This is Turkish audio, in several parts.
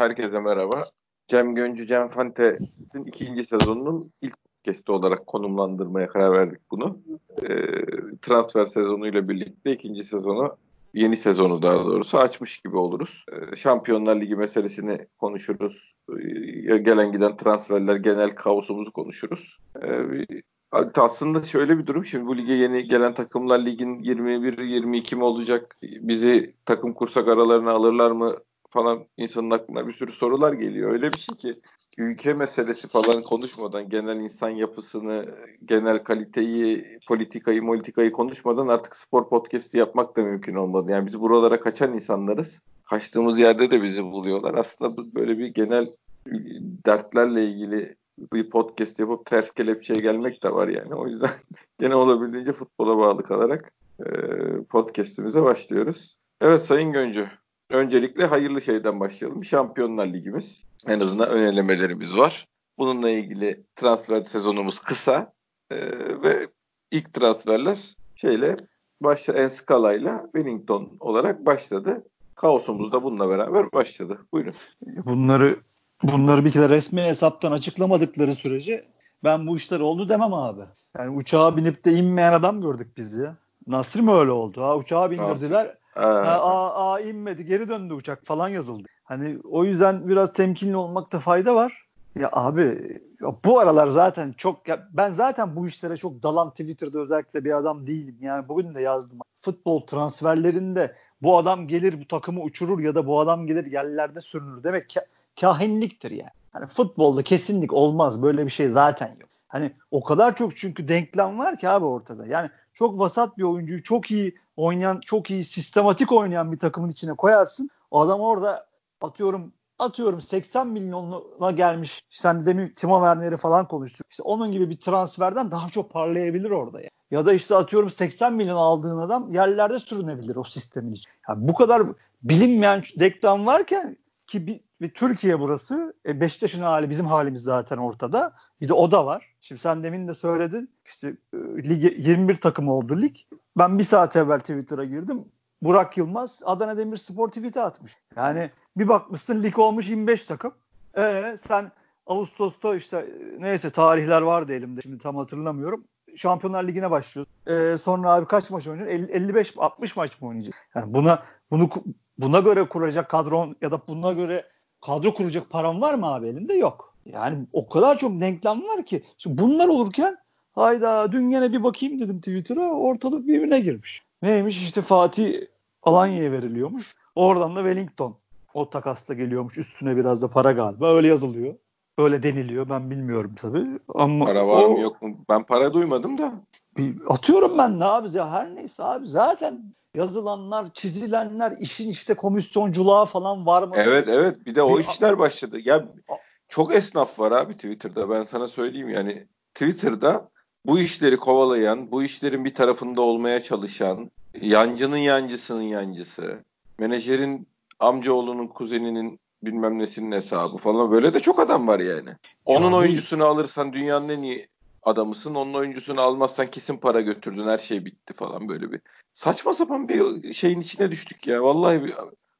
Herkese merhaba. Cem Göncü, Cem Fantes'in ikinci sezonunun ilk podcast'i olarak konumlandırmaya karar verdik bunu. E, transfer sezonuyla birlikte ikinci sezonu, yeni sezonu daha doğrusu açmış gibi oluruz. E, Şampiyonlar Ligi meselesini konuşuruz. E, gelen giden transferler, genel kaosumuzu konuşuruz. E, aslında şöyle bir durum. Şimdi bu lige yeni gelen takımlar ligin 21-22 mi olacak? Bizi takım kursak aralarına alırlar mı falan insanın aklına bir sürü sorular geliyor. Öyle bir şey ki ülke meselesi falan konuşmadan genel insan yapısını, genel kaliteyi, politikayı, politikayı konuşmadan artık spor podcast'i yapmak da mümkün olmadı. Yani biz buralara kaçan insanlarız. Kaçtığımız yerde de bizi buluyorlar. Aslında böyle bir genel dertlerle ilgili bir podcast yapıp ters kelepçeye gelmek de var yani. O yüzden gene olabildiğince futbola bağlı kalarak e, podcast'imize başlıyoruz. Evet Sayın Göncü, öncelikle hayırlı şeyden başlayalım. Şampiyonlar Ligimiz. En azından önelemelerimiz var. Bununla ilgili transfer sezonumuz kısa e, ve ilk transferler şeyle başla Enskala Wellington olarak başladı. Kaosumuz da bununla beraber başladı. Buyurun. Bunları bunları bir kere resmi hesaptan açıklamadıkları sürece ben bu işler oldu demem abi. Yani uçağa binip de inmeyen adam gördük biz ya. Nasır mı öyle oldu? Ha uçağa bindirdiler. Ha, aa, aa inmedi geri döndü uçak falan yazıldı. Hani o yüzden biraz temkinli olmakta fayda var. Ya abi ya bu aralar zaten çok ya ben zaten bu işlere çok dalan Twitter'da özellikle bir adam değilim. Yani bugün de yazdım. Futbol transferlerinde bu adam gelir bu takımı uçurur ya da bu adam gelir yerlerde sürünür demek ka- kahinliktir yani. Hani futbolda kesinlik olmaz. Böyle bir şey zaten yok. Hani o kadar çok çünkü denklem var ki abi ortada. Yani çok vasat bir oyuncuyu çok iyi oynayan, çok iyi sistematik oynayan bir takımın içine koyarsın. O adam orada atıyorum atıyorum 80 milyonuna gelmiş. Sen demin Timo Werner'i falan konuştuk. İşte onun gibi bir transferden daha çok parlayabilir orada ya. Ya da işte atıyorum 80 milyon aldığın adam yerlerde sürünebilir o sistemin için. Yani bu kadar bilinmeyen deklam varken ki bir, bir Türkiye burası. E Beşiktaş'ın hali bizim halimiz zaten ortada. Bir de o da var. Şimdi sen demin de söyledin. İşte e, lig 21 takım oldu lig. Ben bir saat evvel Twitter'a girdim. Burak Yılmaz Adana Demirspor tweet'e atmış. Yani bir bakmışsın lig olmuş 25 takım. Ee, sen Ağustos'ta işte neyse tarihler vardı elimde şimdi tam hatırlamıyorum. Şampiyonlar Ligi'ne başlıyorsun. Ee, sonra abi kaç maç oynayacaksın? 55 60 maç mı oynayacaksın? Yani buna bunu buna göre kuracak kadron ya da buna göre kadro kuracak param var mı abi elinde? Yok. Yani o kadar çok denklem var ki. Şimdi bunlar olurken hayda dün gene bir bakayım dedim Twitter'a ortalık birbirine girmiş. Neymiş işte Fatih Alanya'ya veriliyormuş. Oradan da Wellington o takasla geliyormuş. Üstüne biraz da para galiba. Öyle yazılıyor. Öyle deniliyor. Ben bilmiyorum tabii. Ama para var o, mı yok mu? Ben para duymadım da. Bir, atıyorum ben ne abi ya her neyse abi zaten yazılanlar, çizilenler, işin işte komisyonculuğa falan var mı? Evet evet bir de o bir, işler başladı. Ya çok esnaf var abi Twitter'da ben sana söyleyeyim yani Twitter'da bu işleri kovalayan, bu işlerin bir tarafında olmaya çalışan, yancının yancısının yancısı, menajerin amcaoğlunun kuzeninin bilmem nesinin hesabı falan böyle de çok adam var yani. Onun ya oyuncusunu alırsan dünyanın en iyi adamısın. Onun oyuncusunu almazsan kesin para götürdün. Her şey bitti falan böyle bir. Saçma sapan bir şeyin içine düştük ya. Vallahi bir,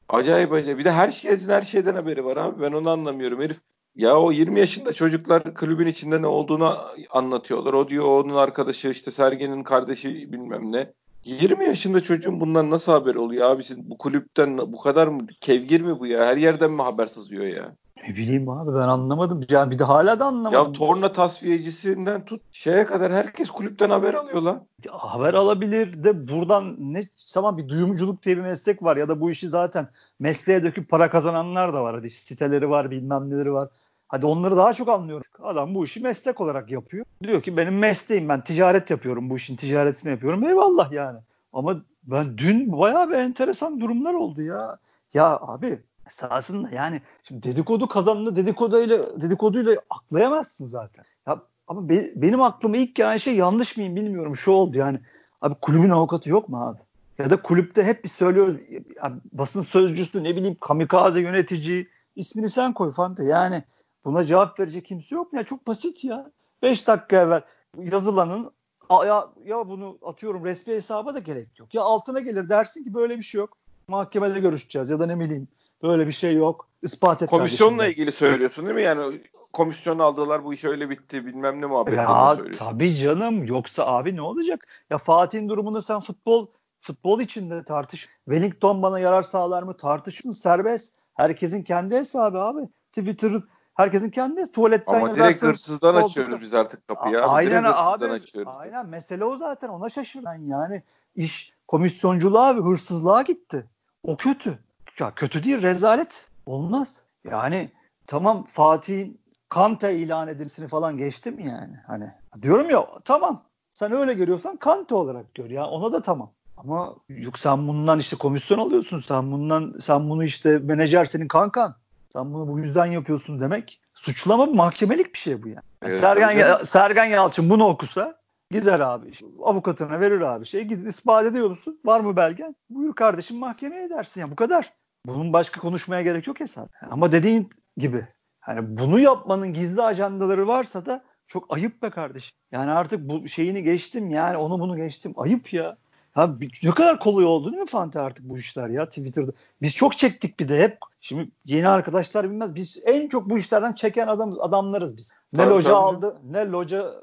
acayip acayip. Bir de her şeyden her şeyden haberi var abi. Ben onu anlamıyorum. Herif ya o 20 yaşında çocuklar kulübün içinde ne olduğunu anlatıyorlar. O diyor onun arkadaşı işte Sergen'in kardeşi bilmem ne. 20 yaşında çocuğun bundan nasıl haber oluyor abi? Siz bu kulüpten bu kadar mı kevgir mi bu ya? Her yerden mi haber sızıyor ya? Ne bileyim abi ben anlamadım. Yani bir de hala da anlamadım. Ya torna tasfiyecisinden tut şeye kadar herkes kulüpten haber alıyor lan. Ya, haber alabilir de buradan ne zaman bir duyumculuk diye bir meslek var ya da bu işi zaten mesleğe döküp para kazananlar da var. Hadi siteleri var bilmem neleri var. Hadi onları daha çok anlıyorum. Adam bu işi meslek olarak yapıyor. Diyor ki benim mesleğim ben ticaret yapıyorum bu işin ticaretini yapıyorum. Eyvallah yani. Ama ben dün bayağı bir enteresan durumlar oldu ya. Ya abi esasında yani şimdi dedikodu kazanını dedikoduyla dedikoduyla aklayamazsın zaten. Ya ama be, benim aklıma ilk gelen şey yanlış mıyım bilmiyorum şu oldu yani. Abi kulübün avukatı yok mu abi? Ya da kulüpte hep bir söylüyoruz ya, basın sözcüsü ne bileyim kamikaze yönetici ismini sen koy Fante yani buna cevap verecek kimse yok mu? Ya çok basit ya. 5 dakika evvel yazılanın ya, ya bunu atıyorum resmi hesaba da gerek yok. Ya altına gelir dersin ki böyle bir şey yok. Mahkemede görüşeceğiz ya da ne bileyim Böyle bir şey yok. Ispat et Komisyonla kardeşim. ilgili söylüyorsun değil mi? Yani komisyon aldılar bu iş öyle bitti bilmem ne muhabbet. Ya tabii canım yoksa abi ne olacak? Ya Fatih'in durumunu sen futbol futbol içinde tartış. Wellington bana yarar sağlar mı? Tartışın serbest. Herkesin kendi hesabı abi. Twitter herkesin kendi tuvaletten Ama yazarsın. direkt hırsızdan koltukta- açıyoruz biz artık kapıyı abi. Aynen direkt abi. açıyoruz. Aynen mesele o zaten ona şaşırdan yani iş komisyonculuğa ve hırsızlığa gitti. O kötü. Ya kötü değil rezalet. Olmaz. Yani tamam Fatih'in Kante ilan edilmesini falan geçti mi yani? Hani diyorum ya tamam. Sen öyle görüyorsan Kante olarak gör ya. Ona da tamam. Ama yok sen bundan işte komisyon alıyorsun. Sen bundan sen bunu işte menajer senin kankan. Sen bunu bu yüzden yapıyorsun demek. Suçlama mahkemelik bir şey bu yani. Evet, Sergen, Ya-. Sergen Yalçın bunu okusa gider abi. avukatına verir abi. Şey gidin ispat ediyor musun? Var mı belgen? Buyur kardeşim mahkemeye edersin ya bu kadar. Bunun başka konuşmaya gerek yok hesap. Ama dediğin gibi hani bunu yapmanın gizli ajandaları varsa da çok ayıp be kardeşim. Yani artık bu şeyini geçtim yani onu bunu geçtim. Ayıp ya. Ha, ne kadar kolay oldu değil mi Fante artık bu işler ya Twitter'da. Biz çok çektik bir de hep. Şimdi yeni arkadaşlar bilmez. Biz en çok bu işlerden çeken adam adamlarız biz. Ne Tabii, loca tabii. aldı, ne loca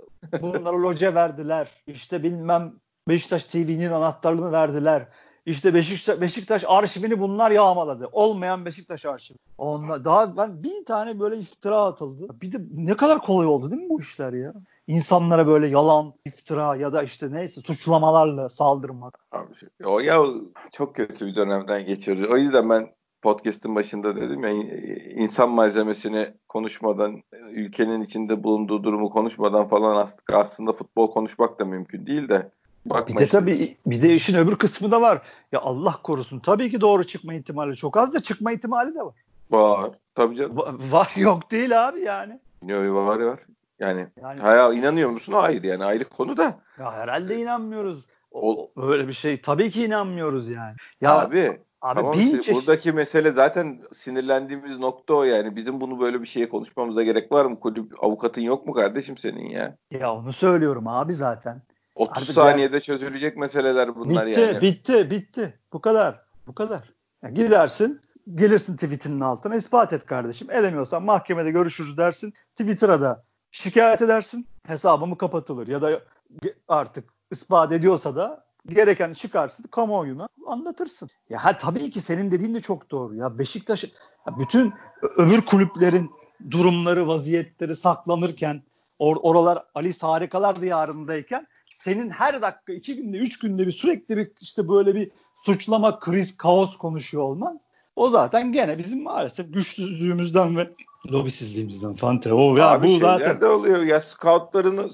bunlara loca verdiler. İşte bilmem Beşiktaş TV'nin anahtarlığını verdiler. İşte Beşiktaş, Beşiktaş arşivini bunlar yağmaladı. Olmayan Beşiktaş arşivi. Onlar daha ben bin tane böyle iftira atıldı. Bir de ne kadar kolay oldu değil mi bu işler ya? İnsanlara böyle yalan, iftira ya da işte neyse suçlamalarla saldırmak. Abi, şey- o ya çok kötü bir dönemden geçiyoruz. O yüzden ben podcast'ın başında dedim ya in- insan malzemesini konuşmadan, ülkenin içinde bulunduğu durumu konuşmadan falan as- aslında futbol konuşmak da mümkün değil de. Bakma Bir de işte. tabii bir de işin öbür kısmı da var. Ya Allah korusun. Tabii ki doğru çıkma ihtimali çok az da çıkma ihtimali de var. Var. Tabii canım. Va- var yok değil abi yani. Yo, var var. Yani Yani Hayır inanıyor musun? Hayır yani ayrı konu da. ya herhalde inanmıyoruz. O- O, öyle bir şey tabii ki inanmıyoruz yani. Ya abi, abi tamam bin çeşit buradaki mesele zaten sinirlendiğimiz nokta o yani. Bizim bunu böyle bir şeye konuşmamıza gerek var mı? Kulüp avukatın yok mu kardeşim senin ya? ya onu söylüyorum abi zaten. 30 Artık saniyede çözülecek meseleler bunlar bitti, yani. bitti, bitti. Bu kadar. Bu kadar. Ya gidersin, gelirsin tweetinin altına ispat et kardeşim. Edemiyorsan mahkemede görüşürüz dersin. Twitter'a da şikayet edersin. Hesabımı kapatılır ya da artık ispat ediyorsa da gereken çıkarsın kamuoyuna anlatırsın. Ya ha, tabii ki senin dediğin de çok doğru. Ya Beşiktaş ya bütün öbür kulüplerin durumları, vaziyetleri saklanırken or- oralar Ali Harikalar diyarındayken senin her dakika iki günde üç günde bir sürekli bir işte böyle bir suçlama, kriz, kaos konuşuyor olman o zaten gene bizim maalesef güçsüzlüğümüzden ve lobisizliğimizden Fante. O ya Abi bu şeyler zaten de oluyor ya scoutlarını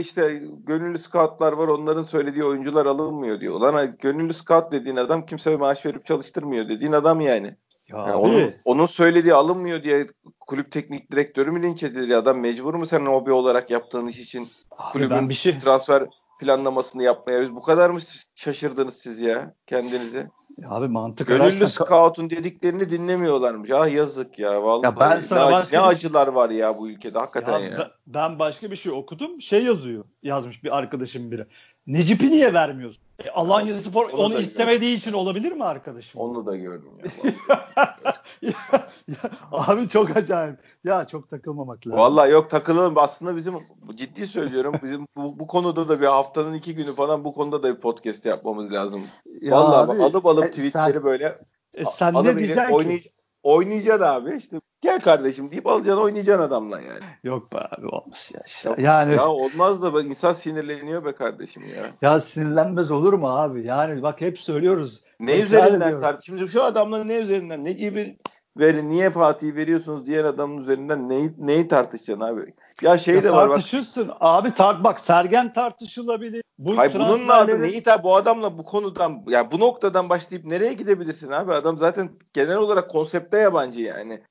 işte gönüllü scoutlar var onların söylediği oyuncular alınmıyor diyor. Lan gönüllü scout dediğin adam kimse maaş verip çalıştırmıyor dediğin adam yani. ya Yani abi, onun, onun söylediği alınmıyor diye kulüp teknik direktörü mü linç edilir? Adam mecbur mu sen hobi olarak yaptığın iş için abi kulübün ben bir şey transfer planlamasını yapmaya? Biz bu kadar mı şaşırdınız siz ya kendinize? abi mantık Gönüllü ararsan- scout'un dediklerini dinlemiyorlarmış. Ah yazık ya vallahi. Ya ben sana ne, başka ne bir- acılar var ya bu ülkede hakikaten ya. Ya ben- Ben başka bir şey okudum. Şey yazıyor. Yazmış bir arkadaşım biri. Necip'i niye vermiyorsun? E, Alanya Spor Onu onu, istemediği için olabilir mi arkadaşım? Onu da gördüm ya. abi çok acayip. Ya çok takılmamak lazım. Vallahi yok takılalım. Aslında bizim ciddi söylüyorum. Bizim bu, bu konuda da bir haftanın iki günü falan bu konuda da bir podcast yapmamız lazım. Ya Vallahi abi, alıp alıp e, tweetleri sen, böyle e, sen ne diyeceksin oynay- ki? oynayacaksın abi işte. Gel kardeşim deyip alacaksın oynayacaksın adamla yani. Yok be abi olmaz ya. Ya, Yani ya olmaz da insan sinirleniyor be kardeşim ya. ya sinirlenmez olur mu abi? Yani bak hep söylüyoruz. Ne Tekrar üzerinden ediyorum. tar Şimdi şu adamları ne üzerinden Necip'i verin niye Fatih'i veriyorsunuz diğer adamın üzerinden neyi, neyi tartışacaksın abi? Ya şey Ya de var bak. tartışırsın. Abi tart bak Sergen tartışılabilir. Bu Hayır bununla transferlerin- neyi tar bu adamla bu konudan ya bu noktadan başlayıp nereye gidebilirsin abi? Adam zaten genel olarak konsepte yabancı yani.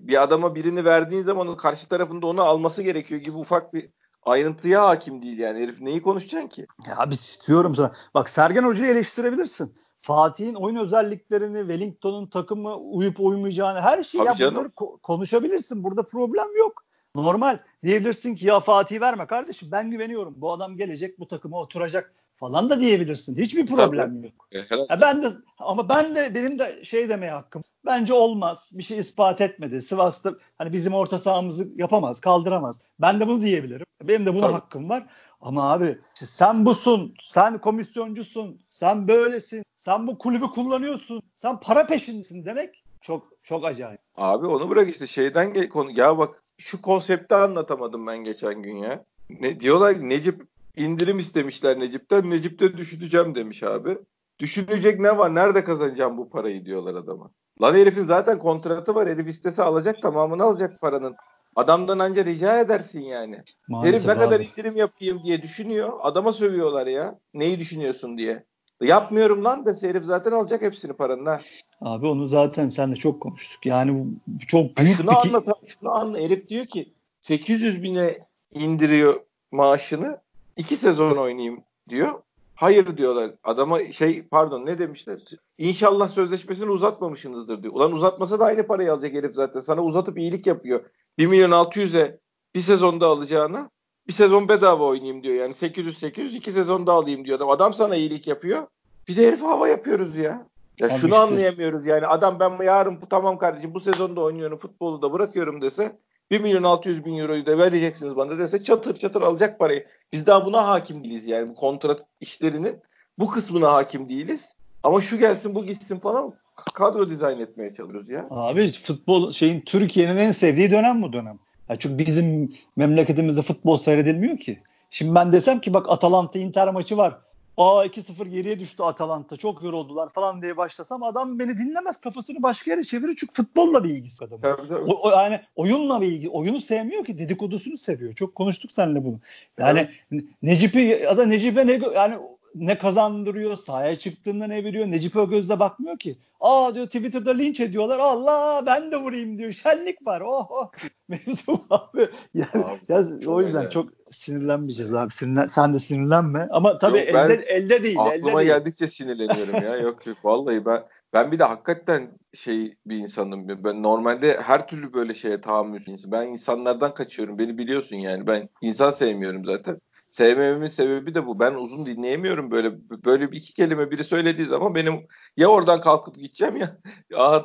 Bir adama birini verdiğin zaman onun karşı tarafında onu alması gerekiyor gibi ufak bir ayrıntıya hakim değil yani. Herif neyi konuşacaksın ki? Ya abi istiyorum sana. Bak Sergen Hoca'yı eleştirebilirsin. Fatih'in oyun özelliklerini, Wellington'un takımı uyup uymayacağını her şeyi Tabii ya canım. bunları ko- konuşabilirsin. Burada problem yok. Normal. Diyebilirsin ki ya Fatih'i verme kardeşim ben güveniyorum. Bu adam gelecek bu takıma oturacak. falan da diyebilirsin. Hiçbir problem Tabii. yok. E, ya ben de ama ben de benim de şey demeye hakkım. Bence olmaz. Bir şey ispat etmedi. Sivas'ta hani bizim orta sahamızı yapamaz, kaldıramaz. Ben de bunu diyebilirim. Benim de buna Tabii. hakkım var. Ama abi sen busun, sen komisyoncusun, sen böylesin, sen bu kulübü kullanıyorsun, sen para peşindesin demek çok çok acayip. Abi onu bırak işte şeyden gel konu ya bak şu konsepti anlatamadım ben geçen gün ya. Ne diyorlar Necip indirim istemişler Necip'ten. Necip'te düşüneceğim demiş abi. Düşünecek ne var? Nerede kazanacağım bu parayı diyorlar adama. Lan herifin zaten kontratı var. Herif istese alacak tamamını alacak paranın. Adamdan anca rica edersin yani. Maalesef Herif ne abi. kadar indirim yapayım diye düşünüyor. Adama sövüyorlar ya. Neyi düşünüyorsun diye. Yapmıyorum lan da herif zaten alacak hepsini paranın Abi onu zaten senle çok konuştuk. Yani çok büyük şunu bir... Anlat, şunu anla. Herif diyor ki 800 bine indiriyor maaşını. iki sezon oynayayım diyor. Hayır diyorlar. Adama şey pardon ne demişler? İnşallah sözleşmesini uzatmamışsınızdır diyor. Ulan uzatmasa da aynı parayı alacak herif zaten. Sana uzatıp iyilik yapıyor. 1 milyon 600'e bir sezonda alacağına bir sezon bedava oynayayım diyor. Yani 800 800 iki sezonda alayım diyor adam. Adam sana iyilik yapıyor. Bir de herif hava yapıyoruz ya. Ya Abi şunu işte. anlayamıyoruz yani. Adam ben yarın tamam kardeşim bu sezonda oynuyorum futbolu da bırakıyorum dese 1 milyon 600 bin euroyu da vereceksiniz bana dese çatır çatır alacak parayı. Biz daha buna hakim değiliz yani bu kontrat işlerinin bu kısmına hakim değiliz. Ama şu gelsin bu gitsin falan kadro dizayn etmeye çalışıyoruz ya. Abi futbol şeyin Türkiye'nin en sevdiği dönem bu dönem. Ya çünkü bizim memleketimizde futbol seyredilmiyor ki. Şimdi ben desem ki bak Atalanta Inter maçı var. Aa 2-0 geriye düştü Atalanta. Çok yoruldular falan diye başlasam adam beni dinlemez. Kafasını başka yere çevirir çünkü futbolla bir ilgisi adamın. Tabii, tabii. O, o, yani oyunla bir ilgi. Oyunu sevmiyor ki dedikodusunu seviyor. Çok konuştuk seninle bunu. Yani evet. Necip'i ya da Necip'e ne yani ne kazandırıyor, sahaya çıktığında ne veriyor. Necip Ögöz'de bakmıyor ki. Aa diyor Twitter'da linç ediyorlar. Allah ben de vurayım diyor. Şenlik var. Oh oh. Mevzu abi. Ya, abi, ya, o yüzden öyle. çok sinirlenmeyeceğiz abi. Sinirlen, sen de sinirlenme. Ama tabii yok, elde, elde değil. Aklıma elde geldikçe değil. sinirleniyorum ya. yok yok vallahi ben ben bir de hakikaten şey bir insanım. Ben normalde her türlü böyle şeye tahammülsüz. Ben insanlardan kaçıyorum. Beni biliyorsun yani. Ben insan sevmiyorum zaten. Sevmememin sebebi de bu. Ben uzun dinleyemiyorum böyle böyle bir iki kelime biri söylediği zaman benim ya oradan kalkıp gideceğim ya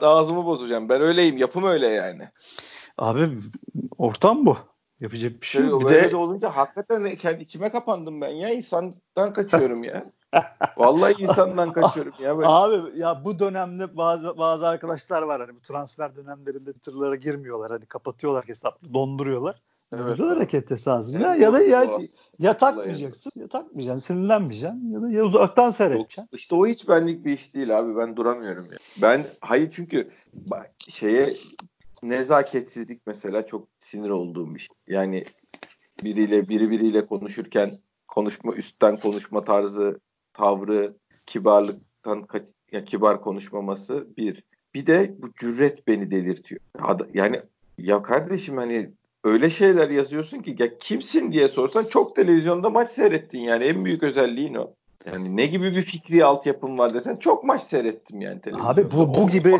ağzımı bozacağım. Ben öyleyim. Yapım öyle yani. Abi ortam bu. Yapacak bir şey yok. Bir de... de olunca hakikaten kendi içime kapandım ben ya. insandan kaçıyorum ya. Vallahi insandan kaçıyorum ya. Böyle. Abi ya bu dönemde bazı bazı arkadaşlar var hani bu transfer dönemlerinde Twitter'lara girmiyorlar. Hani kapatıyorlar hesapları, donduruyorlar. Evet. Güzel hareket esasında. Evet, ya da ya, ya takmayacaksın ya takmayacaksın. Sinirlenmeyeceksin ya da ya uzaktan seyredeceksin. İşte o hiç benlik bir iş değil abi. Ben duramıyorum ya. Ben hayır çünkü bak, şeye nezaketsizlik mesela çok sinir olduğum bir şey. Yani biriyle biri biriyle konuşurken konuşma üstten konuşma tarzı, tavrı, kibarlıktan kaç, ya kibar konuşmaması bir. Bir de bu cüret beni delirtiyor. Yani ya kardeşim hani öyle şeyler yazıyorsun ki ya kimsin diye sorsan çok televizyonda maç seyrettin yani en büyük özelliğin o. Yani ne gibi bir fikri altyapım var desen çok maç seyrettim yani televizyonda. Abi bu bu gibi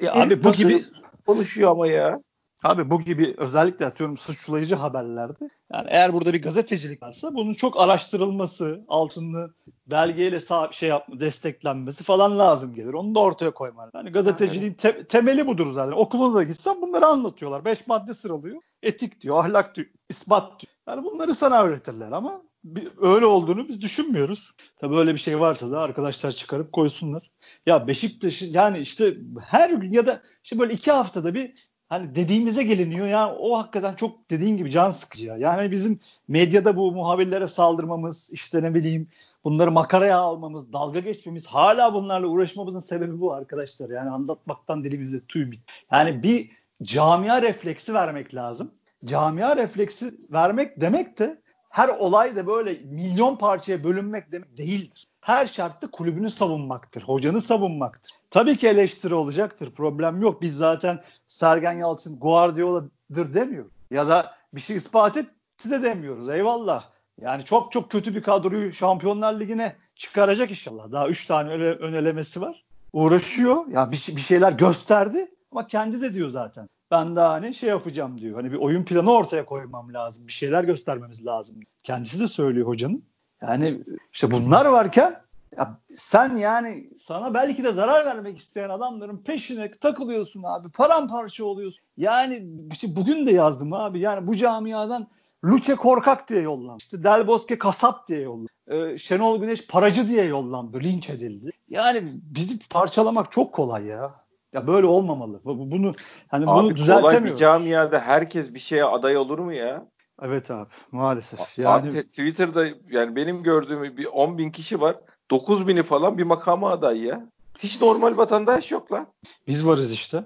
ya abi bu gibi konuşuyor ama ya. Abi bu gibi özellikle atıyorum suçlayıcı haberlerde yani eğer burada bir gazetecilik varsa bunun çok araştırılması, altını belgeyle sağ, şey yapma, desteklenmesi falan lazım gelir. Onu da ortaya koyman. Yani gazeteciliğin te- temeli budur zaten. Okuluna da gitsen bunları anlatıyorlar. Beş madde sıralıyor. Etik diyor, ahlak diyor, ispat diyor. Yani bunları sana öğretirler ama bir, öyle olduğunu biz düşünmüyoruz. Tabii öyle bir şey varsa da arkadaşlar çıkarıp koysunlar. Ya Beşiktaş yani işte her gün ya da işte böyle iki haftada bir hani dediğimize geliniyor ya o hakikaten çok dediğin gibi can sıkıcı ya. Yani bizim medyada bu muhabirlere saldırmamız işte ne bileyim bunları makaraya almamız, dalga geçmemiz hala bunlarla uğraşmamızın sebebi bu arkadaşlar. Yani anlatmaktan dilimizde tüy bit. Yani bir camia refleksi vermek lazım. Camia refleksi vermek demek de her olay da böyle milyon parçaya bölünmek demek değildir. Her şartta kulübünü savunmaktır, hocanı savunmaktır. Tabii ki eleştiri olacaktır, problem yok. Biz zaten Sergen Yalçın Guardiola'dır demiyoruz. Ya da bir şey ispat etti de demiyoruz. Eyvallah. Yani çok çok kötü bir kadroyu Şampiyonlar Ligi'ne çıkaracak inşallah. Daha 3 tane öyle ön elemesi var. Uğraşıyor. Ya bir, bir şeyler gösterdi ama kendi de diyor zaten. Ben daha hani şey yapacağım diyor. Hani bir oyun planı ortaya koymam lazım. Bir şeyler göstermemiz lazım. Kendisi de söylüyor hocanın. Yani işte bunlar varken ya sen yani sana belki de zarar vermek isteyen adamların peşine takılıyorsun abi. Paramparça oluyorsun. Yani işte bugün de yazdım abi. Yani bu camiadan Luce korkak diye yollandı. İşte Del Bosque kasap diye yollandı. Ee, Şenol Güneş paracı diye yollandı. Linç edildi. Yani bizi parçalamak çok kolay ya. Ya böyle olmamalı. Bunu hani abi, bunu düzeltemiyoruz. Kolay bir camiada herkes bir şeye aday olur mu ya? Evet abi maalesef. Yani abi, Twitter'da yani benim gördüğüm bir 10 bin kişi var. 9 bini falan bir makama aday ya. Hiç normal vatandaş yok lan. Biz varız işte.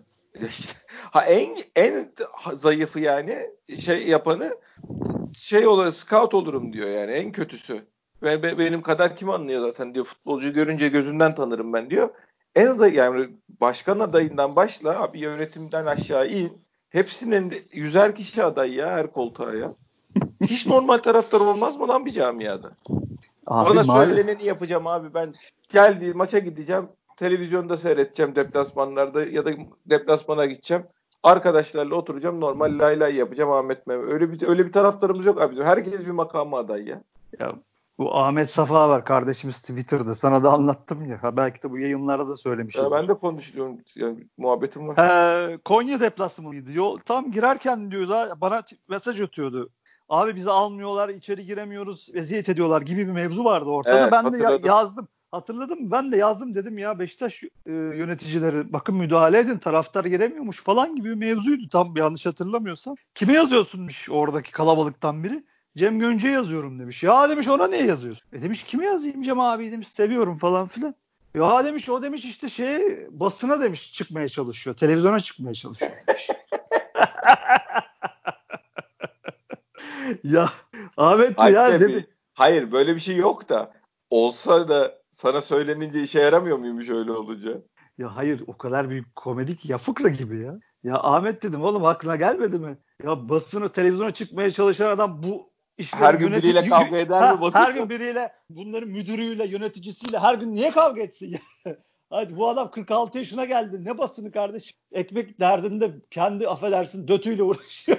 ha en en zayıfı yani şey yapanı şey olur scout olurum diyor yani en kötüsü. Ve be, benim kadar kim anlıyor zaten diyor. Futbolcu görünce gözünden tanırım ben diyor. En zayıf yani başkan adayından başla abi yönetimden aşağı in. Hepsinin yüzer kişi aday ya her koltuğa ya. Hiç normal taraftar olmaz mı lan bir camiada? Abi, Bana maalesef... söyleneni yapacağım abi ben geldi maça gideceğim televizyonda seyredeceğim deplasmanlarda ya da deplasmana gideceğim. Arkadaşlarla oturacağım normal lay lay yapacağım Ahmet Mehmet. Öyle bir öyle bir taraftarımız yok abi bizim. Herkes bir makamı aday ya. Ya bu Ahmet Safa var kardeşimiz Twitter'da. Sana da anlattım ya. Ha, belki de bu yayınlarda da söylemişiz. Ya ben de konuşuyorum. Yani muhabbetim var. He, Konya deplasmanıydı. Yol, tam girerken diyor da bana mesaj atıyordu. Abi bizi almıyorlar, içeri giremiyoruz, eziyet ediyorlar gibi bir mevzu vardı ortada. Evet, ben de ya, yazdım. Hatırladım ben de yazdım dedim ya Beşiktaş e, yöneticileri bakın müdahale edin taraftar giremiyormuş falan gibi bir mevzuydu tam yanlış hatırlamıyorsam. Kime yazıyorsunmuş oradaki kalabalıktan biri? Cem Gönce'ye yazıyorum demiş. Ya demiş ona niye yazıyorsun? E demiş kime yazayım Cem abi demiş seviyorum falan filan. Ya demiş o demiş işte şey basına demiş çıkmaya çalışıyor. Televizyona çıkmaya çalışıyor demiş. ya Ahmet ya dedi. Hayır böyle bir şey yok da olsa da sana söylenince işe yaramıyor muymuş öyle olunca? Ya hayır o kadar büyük komedik ya fıkra gibi ya. Ya Ahmet dedim oğlum aklına gelmedi mi? Ya basını televizyona çıkmaya çalışan adam bu işleri her gün biriyle kavga eder ha, mi basın? Her gün biriyle bunların müdürüyle yöneticisiyle her gün niye kavga etsin ya? Hadi bu adam 46 yaşına geldi. Ne basını kardeşim? Ekmek derdinde kendi affedersin dötüyle uğraşıyor.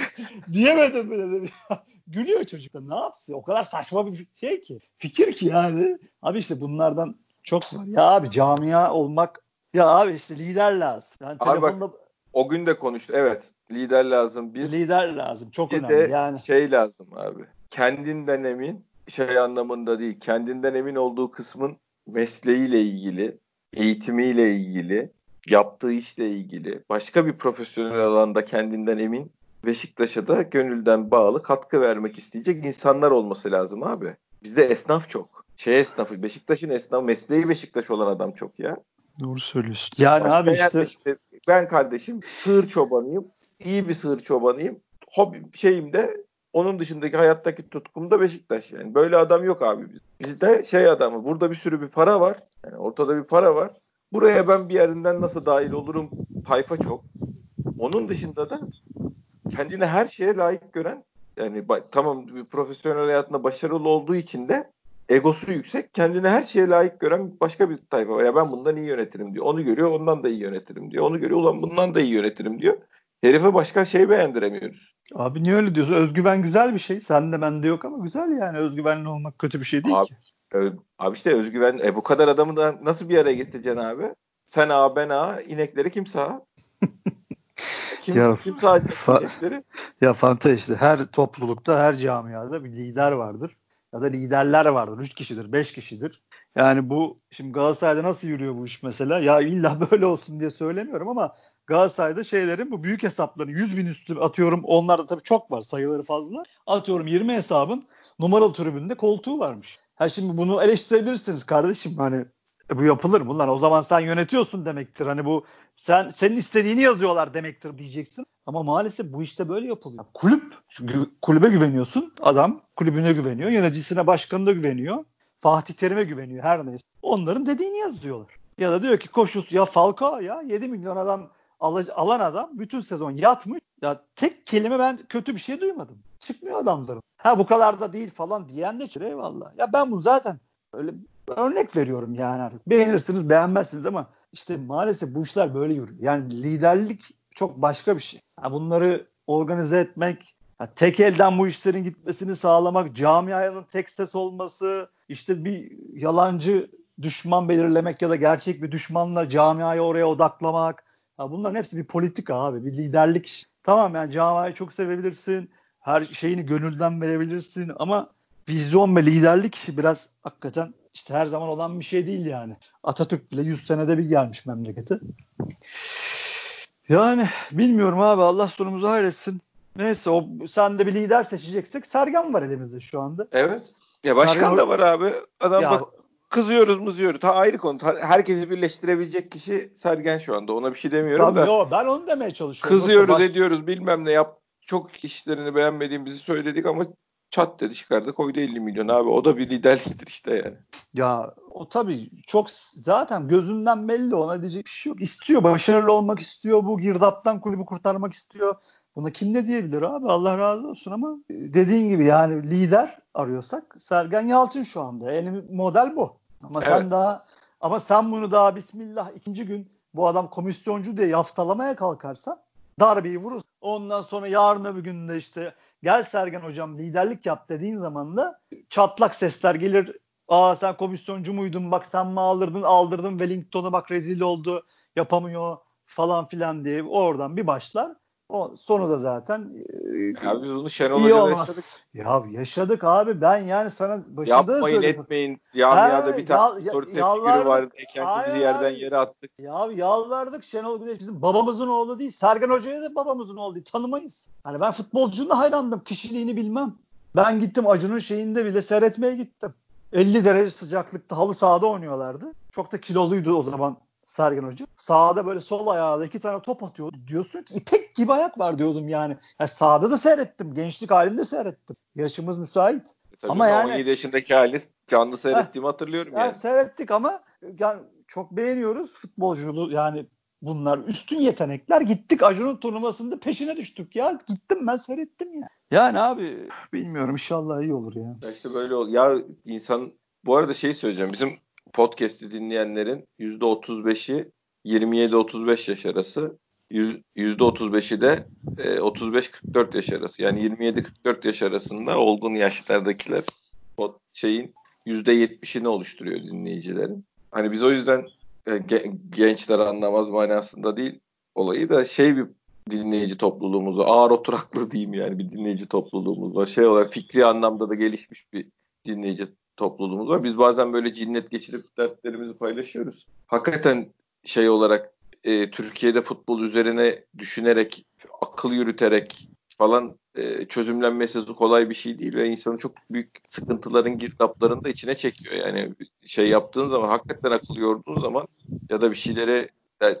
Diyemedim mi dedim. Gülüyor çocuk da ne yapsın? O kadar saçma bir şey ki. Fikir ki yani. Abi işte bunlardan çok var. Ya abi camia olmak ya abi işte lider lazım. Yani abi telefonda... bak, o gün de konuştu. Evet. Lider lazım. Bir lider lazım. Çok bir önemli. De yani şey lazım abi. Kendinden emin şey anlamında değil. Kendinden emin olduğu kısmın mesleğiyle ilgili, eğitimiyle ilgili, yaptığı işle ilgili, başka bir profesyonel alanda kendinden emin Beşiktaş'a da gönülden bağlı katkı vermek isteyecek insanlar olması lazım abi. Bizde esnaf çok. Şey esnafı, Beşiktaş'ın esnafı, mesleği Beşiktaş olan adam çok ya. Doğru söylüyorsun. Yani Başka abi işte... işte ben kardeşim sığır çobanıyım. İyi bir sığır çobanıyım. Hobi şeyim de onun dışındaki hayattaki tutkum da Beşiktaş yani. Böyle adam yok abi biz. Bizde şey adamı burada bir sürü bir para var. Yani ortada bir para var. Buraya ben bir yerinden nasıl dahil olurum tayfa çok. Onun dışında da kendini her şeye layık gören yani tamam bir profesyonel hayatında başarılı olduğu için de egosu yüksek, kendini her şeye layık gören başka bir tayfa var. Ya ben bundan iyi yönetirim diyor. Onu görüyor, ondan da iyi yönetirim diyor. Onu görüyor, ulan bundan da iyi yönetirim diyor. Herife başka şey beğendiremiyoruz. Abi niye öyle diyorsun? Özgüven güzel bir şey. Sen de bende yok ama güzel yani. Özgüvenli olmak kötü bir şey değil abi, ki. Abi işte özgüven. E bu kadar adamı da nasıl bir araya getireceksin abi? Sen A, ben A, inekleri kim sağ? Kim, ya, kim fa- Ya Fanta işte her toplulukta, her camiada bir lider vardır. Ya da liderler vardır. Üç kişidir, beş kişidir. Yani bu şimdi Galatasaray'da nasıl yürüyor bu iş mesela? Ya illa böyle olsun diye söylemiyorum ama Galatasaray'da şeylerin bu büyük hesapların 100 bin üstü atıyorum onlarda tabii çok var sayıları fazla. Atıyorum 20 hesabın numaralı tribünde koltuğu varmış. Ha şimdi bunu eleştirebilirsiniz kardeşim hani e, bu yapılır lan? O zaman sen yönetiyorsun demektir. Hani bu sen senin istediğini yazıyorlar demektir diyeceksin. Ama maalesef bu işte böyle yapılıyor. Kulüp çünkü kulübe güveniyorsun. Adam kulübüne güveniyor. Yöneticisine, başkanına güveniyor. Fatih Terim'e güveniyor her neyse. Onların dediğini yazıyorlar. Ya da diyor ki koşus ya Falcao ya 7 milyon adam alan adam bütün sezon yatmış. Ya tek kelime ben kötü bir şey duymadım. Çıkmıyor adamların. Ha bu kadar da değil falan diyen de eyvallah. Ya ben bunu zaten öyle örnek veriyorum yani artık. Beğenirsiniz beğenmezsiniz ama işte maalesef bu işler böyle yürüyor. Yani liderlik çok başka bir şey. Yani bunları organize etmek, Yani tek elden bu işlerin gitmesini sağlamak, camianın tek ses olması, işte bir yalancı düşman belirlemek ya da gerçek bir düşmanla camiayı oraya odaklamak. Ya bunların hepsi bir politika abi, bir liderlik. Tamam yani camiayı çok sevebilirsin, her şeyini gönülden verebilirsin ama vizyon ve liderlik biraz hakikaten işte her zaman olan bir şey değil yani. Atatürk bile 100 senede bir gelmiş memlekete. Yani bilmiyorum abi Allah sonumuzu hayretsin. Neyse o sen de bir lider seçeceksek Sergen var elimizde şu anda. Evet. Ya başkan Sergen... da var abi. Adam ya, bak kızıyoruz mızıyoruz. Ha ayrı konu. Herkesi birleştirebilecek kişi Sergen şu anda. Ona bir şey demiyorum Tabii da. Yo, ben onu demeye çalışıyorum. Kızıyoruz Yoksa ediyoruz bilmem ne yap. Çok işlerini beğenmediğimizi söyledik ama çat dedi çıkardı koydu 50 milyon abi. O da bir liderliktir işte yani. Ya o tabii çok zaten gözünden belli ona diyecek bir şey yok. İstiyor başarılı olmak istiyor bu girdaptan kulübü kurtarmak istiyor. Buna kim ne diyebilir abi Allah razı olsun ama dediğin gibi yani lider arıyorsak Sergen Yalçın şu anda. Yani model bu. Ama evet. sen daha ama sen bunu daha bismillah ikinci gün bu adam komisyoncu diye yaftalamaya kalkarsan darbeyi vurur. Ondan sonra yarın bir günde işte gel Sergen hocam liderlik yap dediğin zaman da çatlak sesler gelir. Aa sen komisyoncu muydun bak sen mi aldırdın aldırdın Wellington'a bak rezil oldu yapamıyor falan filan diye oradan bir başlar. O sonu da zaten e, ya biz bunu Şenol Hoca'da yaşadık. Ya yaşadık abi. Ben yani sana başında Yapmayın söyledim. etmeyin. Camiada bir tane yal, figürü var. Kendimizi yerden yere attık. Ya yalvardık Şenol Güneş bizim babamızın oğlu değil. Sergen Hoca'ya da babamızın oğlu değil. Tanımayız. Hani ben futbolcunun hayrandım. Kişiliğini bilmem. Ben gittim Acun'un şeyinde bile seyretmeye gittim. 50 derece sıcaklıkta halı sahada oynuyorlardı. Çok da kiloluydu o zaman Sergen Hoca. Sağda böyle sol ayağıyla iki tane top atıyor. Diyorsun ki ipek gibi ayak var diyordum yani. yani sağda da seyrettim. Gençlik halinde seyrettim. Yaşımız müsait. E tabii ama yani 17 yaşındaki hali canlı seyrettiğimi heh, hatırlıyorum yani. yani. Seyrettik ama yani çok beğeniyoruz futbolculuğu yani bunlar üstün yetenekler. Gittik Acun'un turnuvasında peşine düştük ya. Gittim ben seyrettim ya. Yani abi bilmiyorum inşallah iyi olur ya. Ya işte böyle ol. Ya insan bu arada şey söyleyeceğim. Bizim podcast'i dinleyenlerin %35'i 27-35 yaş arası. %35'i de e, 35-44 yaş arası. Yani 27-44 yaş arasında olgun yaşlardakiler o şeyin %70'ini oluşturuyor dinleyicilerin. Hani biz o yüzden e, gençler anlamaz manasında değil olayı da şey bir dinleyici topluluğumuz var. Ağır oturaklı diyeyim yani bir dinleyici topluluğumuz var. Şey olarak fikri anlamda da gelişmiş bir dinleyici topluluğumuz var. Biz bazen böyle cinnet geçirip dertlerimizi paylaşıyoruz. Hakikaten şey olarak e, Türkiye'de futbol üzerine düşünerek, akıl yürüterek falan e, çözümlenmesi kolay bir şey değil ve insanı çok büyük sıkıntıların girdaplarını da içine çekiyor. Yani şey yaptığın zaman, hakikaten akıl yorduğun zaman ya da bir şeylere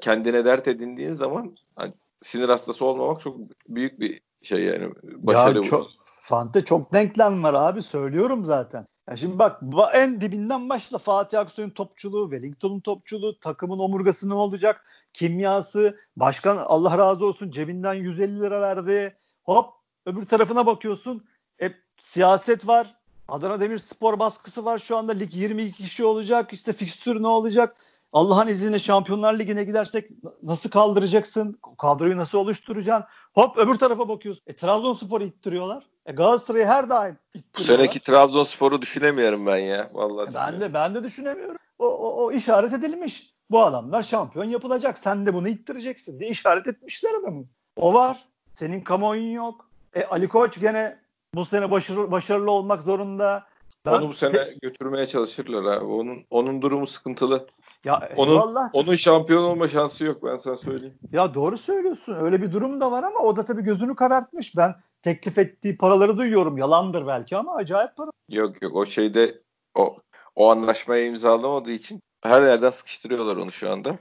kendine dert edindiğin zaman hani sinir hastası olmamak çok büyük bir şey yani. Başarı ya çok, Fante çok denklem var abi söylüyorum zaten. Ya şimdi bak en dibinden başla Fatih Aksoy'un topçuluğu, Wellington'un topçuluğu, takımın omurgası ne olacak, kimyası, başkan Allah razı olsun cebinden 150 lira verdi. Hop öbür tarafına bakıyorsun. E, siyaset var. Adana Demirspor baskısı var şu anda. Lig 22 kişi olacak. İşte fikstür ne olacak? Allah'ın izniyle Şampiyonlar Ligi'ne gidersek nasıl kaldıracaksın? Kadroyu nasıl oluşturacaksın? Hop öbür tarafa bakıyorsun. E Trabzonspor'u ittiriyorlar. E Galatasaray'ı her daim. Bu seneki Trabzonspor'u düşünemiyorum ben ya. Vallahi e ben de ben de düşünemiyorum. O, o, o işaret edilmiş. Bu adamlar şampiyon yapılacak. Sen de bunu ittireceksin diye işaret etmişler adamı. O var. Senin kamuoyun yok. E Ali Koç gene bu sene başarılı, başarılı olmak zorunda. Ben onu bu sene te- götürmeye çalışırlar abi. Onun onun durumu sıkıntılı. Ya onun eyvallah. onun şampiyon olma şansı yok ben sana söyleyeyim. Ya doğru söylüyorsun. Öyle bir durum da var ama o da tabii gözünü karartmış. Ben teklif ettiği paraları duyuyorum. Yalandır belki ama acayip para. Yok yok o şeyde o o anlaşmayı imzalamadığı için her yerden sıkıştırıyorlar onu şu anda.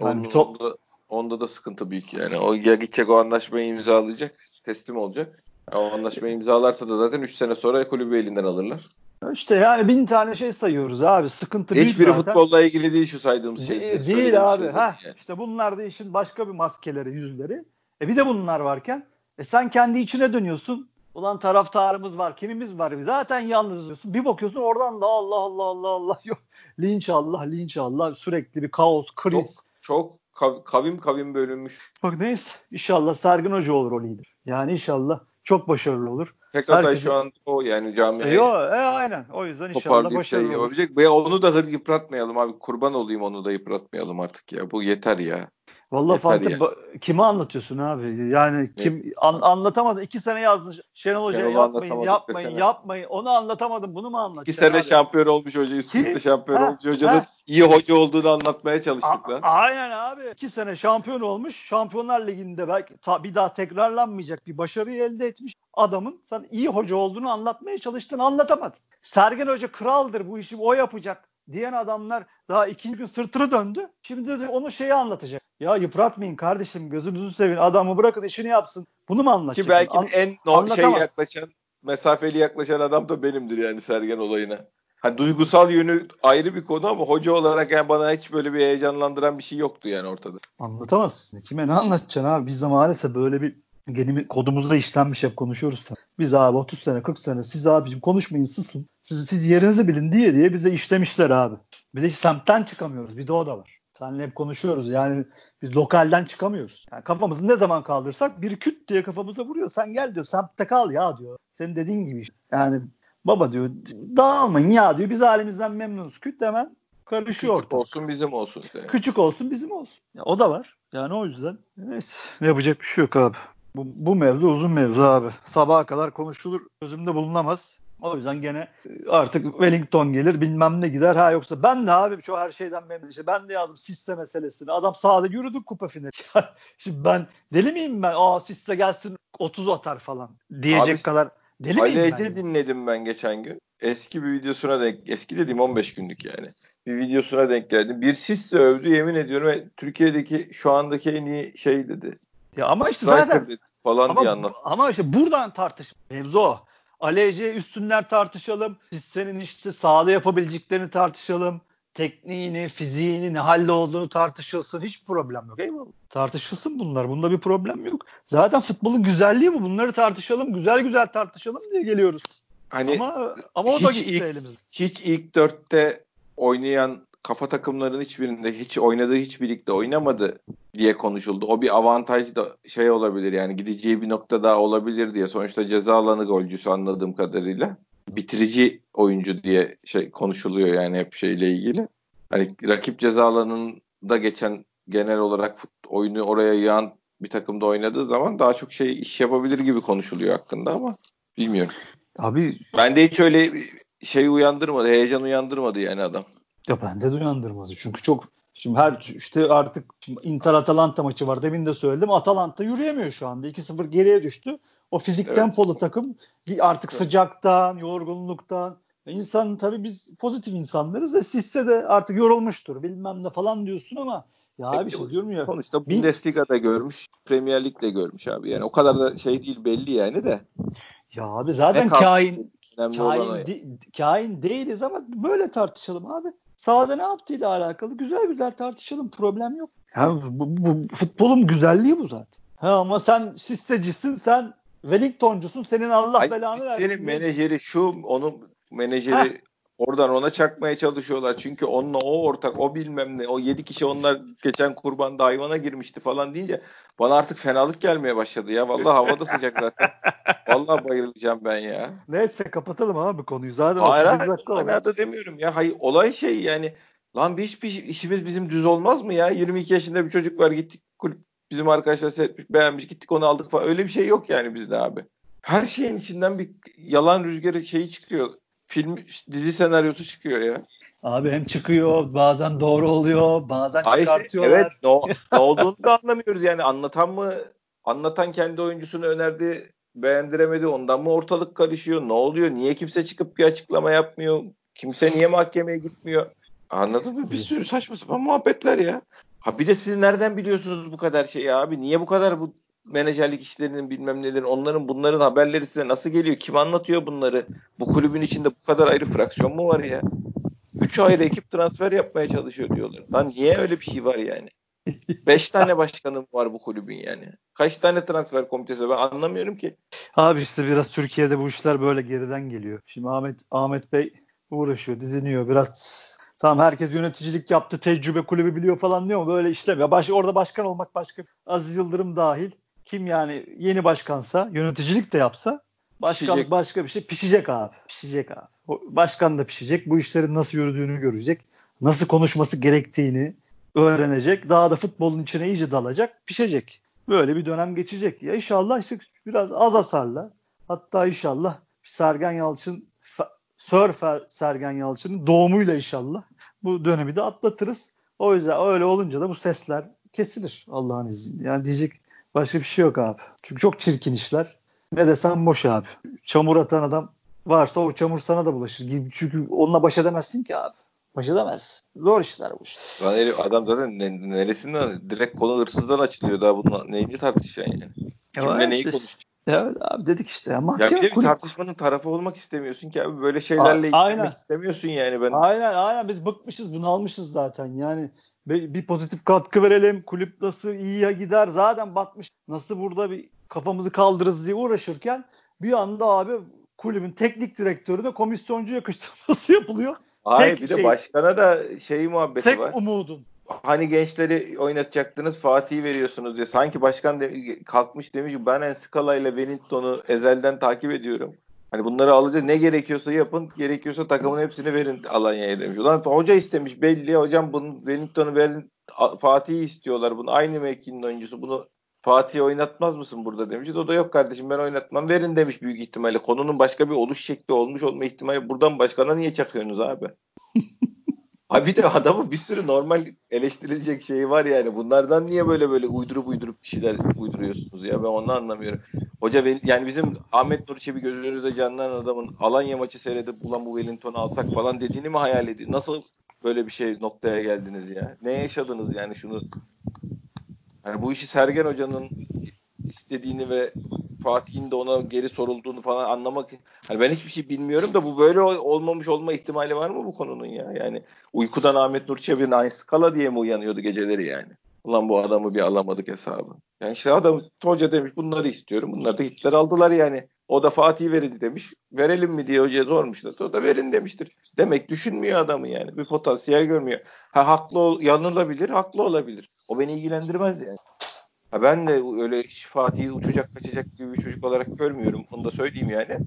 Yani top... onda, onda da sıkıntı büyük yani. O ya gidecek o anlaşmayı imzalayacak, teslim olacak. O anlaşmayı imzalarsa da zaten 3 sene sonra kulübü elinden alırlar. İşte yani bin tane şey sayıyoruz abi. Sıkıntı büyük Hiçbiri zaten. futbolla ilgili değil şu saydığımız şey. De- değil abi. Şey ha yani. işte bunlar da işin başka bir maskeleri, yüzleri. E bir de bunlar varken e sen kendi içine dönüyorsun. Ulan taraftarımız var, kimimiz var? Zaten yalnızıyorsun. Bir bakıyorsun oradan da Allah Allah Allah Allah yok. Linç Allah, linç Allah. Sürekli bir kaos, kriz. Çok, çok kavim kavim bölünmüş. Bak neyse. İnşallah Sergin Hoca olur o lider. Yani inşallah çok başarılı olur. Tek aday Herkesin... şu an o yani camiye. E, yo, e, aynen. O yüzden inşallah şey başarılı şey olur. Yapabilecek. Onu da yıpratmayalım abi. Kurban olayım onu da yıpratmayalım artık ya. Bu yeter ya. Vallahi Fatih ya. kime anlatıyorsun abi? Yani kim an, anlatamadı. İki sene yazdın Şenol Hoca'ya yapmayın, yapmayın, yapmayın. Onu anlatamadım. Bunu mu anlatacaksın? İki sene abi? şampiyon olmuş hoca, üst üste şampiyon ha, olmuş hocanın ha. iyi hoca olduğunu anlatmaya çalıştık lan. Aynen abi. İki sene şampiyon olmuş. Şampiyonlar Ligi'nde belki ta, bir daha tekrarlanmayacak bir başarıyı elde etmiş adamın sen iyi hoca olduğunu anlatmaya çalıştın anlatamadın. Sergen Hoca kraldır bu işi o yapacak diyen adamlar daha ikinci gün sırtını döndü. Şimdi de onu şeyi anlatacak. Ya yıpratmayın kardeşim gözünüzü sevin adamı bırakın işini yapsın. Bunu mu anlatacak? Ki belki An- en no, şey yaklaşan mesafeli yaklaşan adam da benimdir yani Sergen olayına. Hani duygusal yönü ayrı bir konu ama hoca olarak yani bana hiç böyle bir heyecanlandıran bir şey yoktu yani ortada. Anlatamazsın. Kime ne anlatacaksın abi? Biz de maalesef böyle bir Genimi, kodumuzda işlenmiş hep konuşuyoruz. Biz abi 30 sene 40 sene siz abicim konuşmayın susun. Siz, siz yerinizi bilin diye diye bize işlemişler abi. Bir de semtten çıkamıyoruz. Bir de o da var. Seninle hep konuşuyoruz. Yani biz lokalden çıkamıyoruz. Yani kafamızı ne zaman kaldırsak bir küt diye kafamıza vuruyor. Sen gel diyor semtte kal ya diyor. Senin dediğin gibi. Yani baba diyor dağılmayın ya diyor. Biz halimizden memnunuz. Küt hemen karışıyor Küçük olsun bizim olsun. Yani. Küçük olsun bizim olsun. Ya, o da var. Yani o yüzden neyse yapacak bir şey yok abi. Bu, bu mevzu uzun mevzu abi. Sabaha kadar konuşulur, çözümde bulunamaz. O yüzden gene e, artık Wellington gelir bilmem ne gider. Ha yoksa ben de abi şu her şeyden memnun. İşte ben de yazdım Sisse meselesini. Adam sahada yürüdük kupa finali. Şimdi ben deli miyim ben? Aa Sisse gelsin 30 atar falan diyecek abi, kadar deli miyim ben? Dinledim ben geçen gün. Eski bir videosuna denk, eski dediğim 15 günlük yani. Bir videosuna denk geldim. Bir Sisse övdü yemin ediyorum. Türkiye'deki şu andaki en iyi şey dedi. Ya ama işte zaten falan ama, diye anlat. Ama işte buradan tartış. Mevzu o. Alece üstünler tartışalım. Siz senin işte sahada yapabileceklerini tartışalım. Tekniğini, fiziğini, ne halde olduğunu tartışılsın. Hiç problem yok. Eyvallah. Tartışılsın bunlar. Bunda bir problem yok. Zaten futbolun güzelliği bu. Bunları tartışalım. Güzel güzel tartışalım diye geliyoruz. Hani ama, ama o da gitti ilk, elimizde. Hiç ilk dörtte oynayan kafa takımların hiçbirinde hiç oynadığı hiç birlikte oynamadı diye konuşuldu. O bir avantaj da şey olabilir yani gideceği bir nokta daha olabilir diye. Sonuçta ceza alanı golcüsü anladığım kadarıyla. Bitirici oyuncu diye şey konuşuluyor yani hep şeyle ilgili. Hani rakip ceza alanında geçen genel olarak oyunu oraya yığan bir takımda oynadığı zaman daha çok şey iş yapabilir gibi konuşuluyor hakkında ama bilmiyorum. Abi ben de hiç öyle şey uyandırmadı, heyecan uyandırmadı yani adam. Ya bende de uyandırmadı. Çünkü çok Şimdi her işte artık Inter Atalanta maçı var. Demin de söyledim. Atalanta yürüyemiyor şu anda. 2-0 geriye düştü. O fizik evet. tempolu takım artık evet. sıcaktan, yorgunluktan. İnsan tabii biz pozitif insanlarız ve Sisse de artık yorulmuştur. Bilmem ne falan diyorsun ama ya abi şey diyorum ya. Sonuçta Bundesliga'da görmüş, Premier Lig'de görmüş abi. Yani o kadar da şey değil belli yani de. Ya abi zaten kain kain, de, kain değiliz ama böyle tartışalım abi. Sahada ne yaptığıyla alakalı güzel güzel tartışalım. Problem yok. Yani bu, bu, futbolun güzelliği bu zaten. Ha, ama sen sissecisin, sen Wellingtoncusun, senin Allah Ay, belanı versin. Senin menajeri şu, onun menajeri Heh. Oradan ona çakmaya çalışıyorlar. Çünkü onunla o ortak, o bilmem ne, o yedi kişi onlar geçen kurbanda hayvana girmişti falan deyince bana artık fenalık gelmeye başladı ya. Vallahi havada sıcak zaten. Vallahi bayılacağım ben ya. Neyse kapatalım abi konuyu. Zaten hayır, hayır, da demiyorum ya. Hayır, olay şey yani lan bir hiçbir işimiz bizim düz olmaz mı ya? 22 yaşında bir çocuk var gittik kulüp bizim arkadaşlar seyretmiş beğenmiş gittik onu aldık falan. Öyle bir şey yok yani bizde abi. Her şeyin içinden bir yalan rüzgarı şeyi çıkıyor. Film dizi senaryosu çıkıyor ya. Abi hem çıkıyor bazen doğru oluyor bazen Hayır, çıkartıyorlar. Evet ne, ne olduğunu da anlamıyoruz yani anlatan mı anlatan kendi oyuncusunu önerdi beğendiremedi ondan mı ortalık karışıyor ne oluyor niye kimse çıkıp bir açıklama yapmıyor kimse niye mahkemeye gitmiyor anladın mı bir sürü saçma sapan muhabbetler ya. Ha bir de siz nereden biliyorsunuz bu kadar şeyi abi niye bu kadar bu menajerlik işlerinin bilmem nelerin onların bunların haberleri size nasıl geliyor kim anlatıyor bunları bu kulübün içinde bu kadar ayrı fraksiyon mu var ya? Üç ayrı ekip transfer yapmaya çalışıyor diyorlar. Lan niye öyle bir şey var yani? Beş tane başkanım var bu kulübün yani. Kaç tane transfer komitesi ben anlamıyorum ki. Abi işte biraz Türkiye'de bu işler böyle geriden geliyor. Şimdi Ahmet Ahmet Bey uğraşıyor, diziniyor. Biraz tamam herkes yöneticilik yaptı, tecrübe kulübü biliyor falan diyor ama böyle işlemiyor. Baş, orada başkan olmak başka. Aziz Yıldırım dahil kim yani yeni başkansa yöneticilik de yapsa başkanlık pişecek. başka bir şey pişecek abi. Pişecek abi. Başkan da pişecek. Bu işlerin nasıl yürüdüğünü görecek. Nasıl konuşması gerektiğini öğrenecek. Daha da futbolun içine iyice dalacak. Pişecek. Böyle bir dönem geçecek. Ya inşallah işte biraz az hasarla hatta inşallah Sergen Yalçın Sir Sergen Yalçın'ın doğumuyla inşallah bu dönemi de atlatırız. O yüzden öyle olunca da bu sesler kesilir Allah'ın izniyle. Yani diyecek başka bir şey yok abi. Çünkü çok çirkin işler. Ne desem boş abi. Çamur atan adam varsa o çamur sana da bulaşır. Çünkü onunla baş edemezsin ki abi. Baş edemez. Zor işler bu işte. Lan herif, adam zaten neresinden direkt konu hırsızdan açılıyor daha bunun neyini tartışacaksın yani. Kimle neyi işte. konuşacaksın? Ya abi dedik işte ya. Mahkeme, ya bir, bir tartışmanın tarafı olmak istemiyorsun ki abi böyle şeylerle A- ilgilenmek istemiyorsun yani ben. Aynen aynen biz bıkmışız bunu almışız zaten yani bir pozitif katkı verelim kulüp nasıl iyiye gider zaten batmış nasıl burada bir kafamızı kaldırırız diye uğraşırken bir anda abi kulübün teknik direktörüne komisyoncu yakıştırması yapılıyor. Hayır tek bir de şey, başkana da şey muhabbeti tek var. Tek umudun hani gençleri oynatacaktınız Fatih'i veriyorsunuz diye. Sanki başkan de, kalkmış demiş ben en Skala ile Wellington'u ezelden takip ediyorum. Hani bunları alacağız ne gerekiyorsa yapın gerekiyorsa takımın hepsini verin Alanya'ya demiş. Ulan hoca istemiş belli hocam bunu Wellington'u verin Fatih'i istiyorlar bunu aynı mevkinin oyuncusu bunu Fatih'i oynatmaz mısın burada demiş. O da yok kardeşim ben oynatmam verin demiş büyük ihtimalle. Konunun başka bir oluş şekli olmuş olma ihtimali buradan başkana niye çakıyorsunuz abi? Abi bir de adamın bir sürü normal eleştirilecek şeyi var yani. Bunlardan niye böyle böyle uydurup uydurup bir şeyler uyduruyorsunuz ya? Ben onu anlamıyorum. Hoca yani bizim Ahmet Nur Çebi gözünüzde canlanan adamın Alanya maçı seyredip ulan bu Wellington'u alsak falan dediğini mi hayal ediyor? Nasıl böyle bir şey noktaya geldiniz ya? Ne yaşadınız yani şunu? Yani bu işi Sergen Hoca'nın istediğini ve Fatih'in de ona geri sorulduğunu falan anlamak. Hani ben hiçbir şey bilmiyorum da bu böyle olmamış olma ihtimali var mı bu konunun ya? Yani uykudan Ahmet Nur Çebi'nin aynı skala diye mi uyanıyordu geceleri yani? Ulan bu adamı bir alamadık hesabı. Yani işte adam hoca demiş bunları istiyorum. Bunları da Hitler aldılar yani. O da Fatih verildi demiş. Verelim mi diye hocaya sormuşlar. O da verin demiştir. Demek düşünmüyor adamı yani. Bir potansiyel görmüyor. Ha haklı ol, yanılabilir, haklı olabilir. O beni ilgilendirmez yani. Ha ben de öyle Fatih'i uçacak kaçacak gibi bir çocuk olarak görmüyorum. Onu da söyleyeyim yani.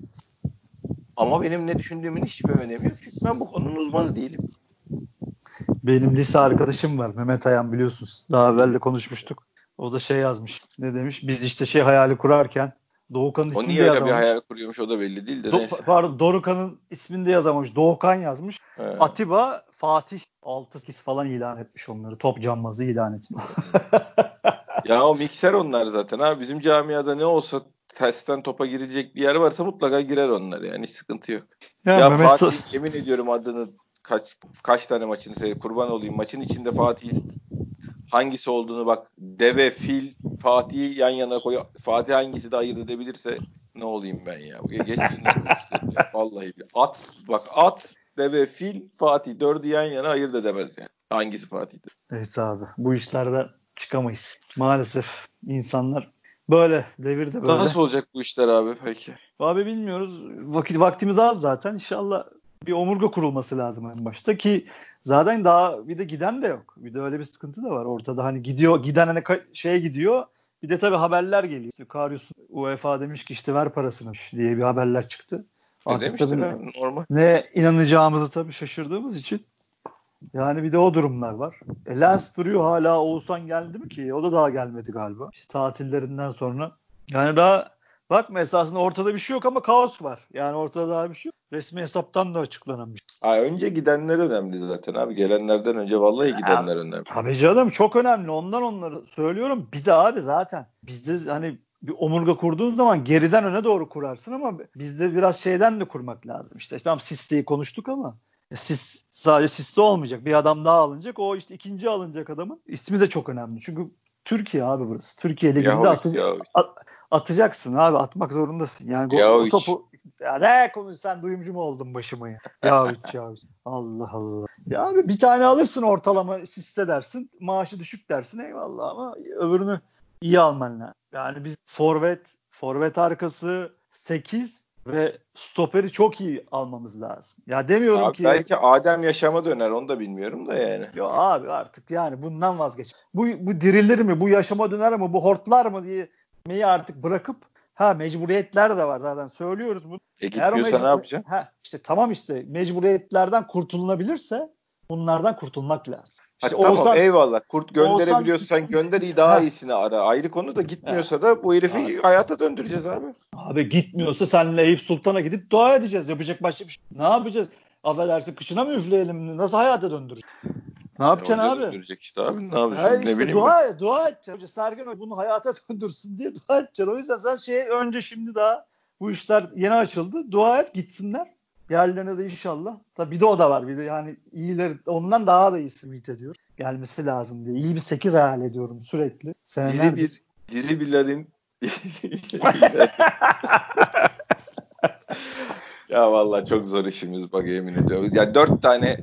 Ama benim ne düşündüğümün hiçbir önemi yok. Çünkü ben bu konunun uzmanı değilim. Benim lise arkadaşım var. Mehmet Ayan biliyorsunuz. Daha evvel de konuşmuştuk. O da şey yazmış. Ne demiş? Biz işte şey hayali kurarken Doğukan'ın ismini de yazamamış. O niye öyle bir hayal kuruyormuş o da belli değil de Do- neyse. Pardon Dorukan'ın ismini de yazamamış. Doğukan yazmış. He. Atiba Fatih 6 falan ilan etmiş onları. Top cambazı ilan etmiş. ya o mikser onlar zaten abi. Bizim camiada ne olsa tersten topa girecek bir yer varsa mutlaka girer onlar yani hiç sıkıntı yok. Ya, ya Mehmet Fatih Sa- yemin ediyorum adını kaç kaç tane maçını seyredip kurban olayım. Maçın içinde Fatih hangisi olduğunu bak deve, fil, Fatih'i yan yana koy. Fatih hangisi de ayırt edebilirse ne olayım ben ya. Geçsin işte. Vallahi at bak at, deve, fil, Fatih dördü yan yana ayırt edemez yani. Hangisi Fatih'tir? Neyse abi bu işlerde çıkamayız. Maalesef insanlar böyle devirde böyle. Nasıl olacak bu işler abi peki? Abi bilmiyoruz. Vakit vaktimiz az zaten. İnşallah bir omurga kurulması lazım en başta ki zaten daha bir de giden de yok. Bir de öyle bir sıkıntı da var ortada. Hani gidiyor giden hani şeye gidiyor. Bir de tabii haberler geliyor. İşte Karius UEFA demiş ki işte ver parasını diye bir haberler çıktı. Artık tabii normal. ne inanacağımızı tabii şaşırdığımız için yani bir de o durumlar var. E, Lens duruyor hala Oğuzhan geldi mi ki? O da daha gelmedi galiba. İşte tatillerinden sonra. Yani daha bakma esasında ortada bir şey yok ama kaos var. Yani ortada daha bir şey yok. Resmi hesaptan da açıklanamış. Ay önce gidenler önemli zaten abi. Gelenlerden önce vallahi gidenler ya, önemli. Tabii canım çok önemli. Ondan onları söylüyorum. Bir de abi zaten bizde hani bir omurga kurduğun zaman geriden öne doğru kurarsın ama bizde biraz şeyden de kurmak lazım. İşte, işte tamam Siste'yi konuştuk ama Sis sadece Sisse olmayacak. Bir adam daha alınacak. O işte ikinci alınacak adamın ismi de çok önemli. Çünkü Türkiye abi burası. Türkiye liginde atı, at, atacaksın abi. Atmak zorundasın. Yani Yahovic. topu ya ne konuş sen duyumcu mu oldun başıma ya? Yahovic Yahovic. Allah Allah. Ya abi bir tane alırsın ortalama Sisse dersin. Maaşı düşük dersin eyvallah ama öbürünü iyi alman lazım. Yani biz forvet, forvet arkası 8 ve stoperi çok iyi almamız lazım. Ya demiyorum abi ki belki Adem yaşama döner onu da bilmiyorum da yani. Yo abi artık yani bundan vazgeç. Bu bu dirilir mi? Bu yaşama döner mi? Bu hortlar mı diye Meyi artık bırakıp ha mecburiyetler de var zaten söylüyoruz bunu. E gitmiyorsa mecbur- ne yapacaksın? Ha işte tamam işte mecburiyetlerden kurtulunabilirse bunlardan kurtulmak lazım. Ha, İşte tamam Oğuzhan- eyvallah. Kurt gönderebiliyorsan gönder iyi daha Ha. iyisini ara. Ayrı konu da gitmiyorsa da bu herifi Abi. hayata döndüreceğiz abi. Abi gitmiyorsa senle Eyüp Sultan'a gidip dua edeceğiz. Yapacak başka bir şey. Ne yapacağız? Affedersin kışına mı üfleyelim? Nasıl hayata döndüreceğiz? Ne yapacaksın Orada abi? döndürecek işte abi. Ne yapacaksın? Hayır ne işte bileyim dua, et, dua edeceksin. Sergen bunu hayata döndürsün diye dua edeceksin. O yüzden sen şey önce şimdi daha bu işler yeni açıldı. Dua et gitsinler. Yerlerine de inşallah. Tabii bir de o da var. Bir de yani iyileri ondan daha da iyisi ümit ediyor. Gelmesi lazım diye. İyi bir 8 hayal ediyorum sürekli. Seneler Diri bir diri birlerin ya vallahi çok zor işimiz bak yemin ediyorum. Ya dört tane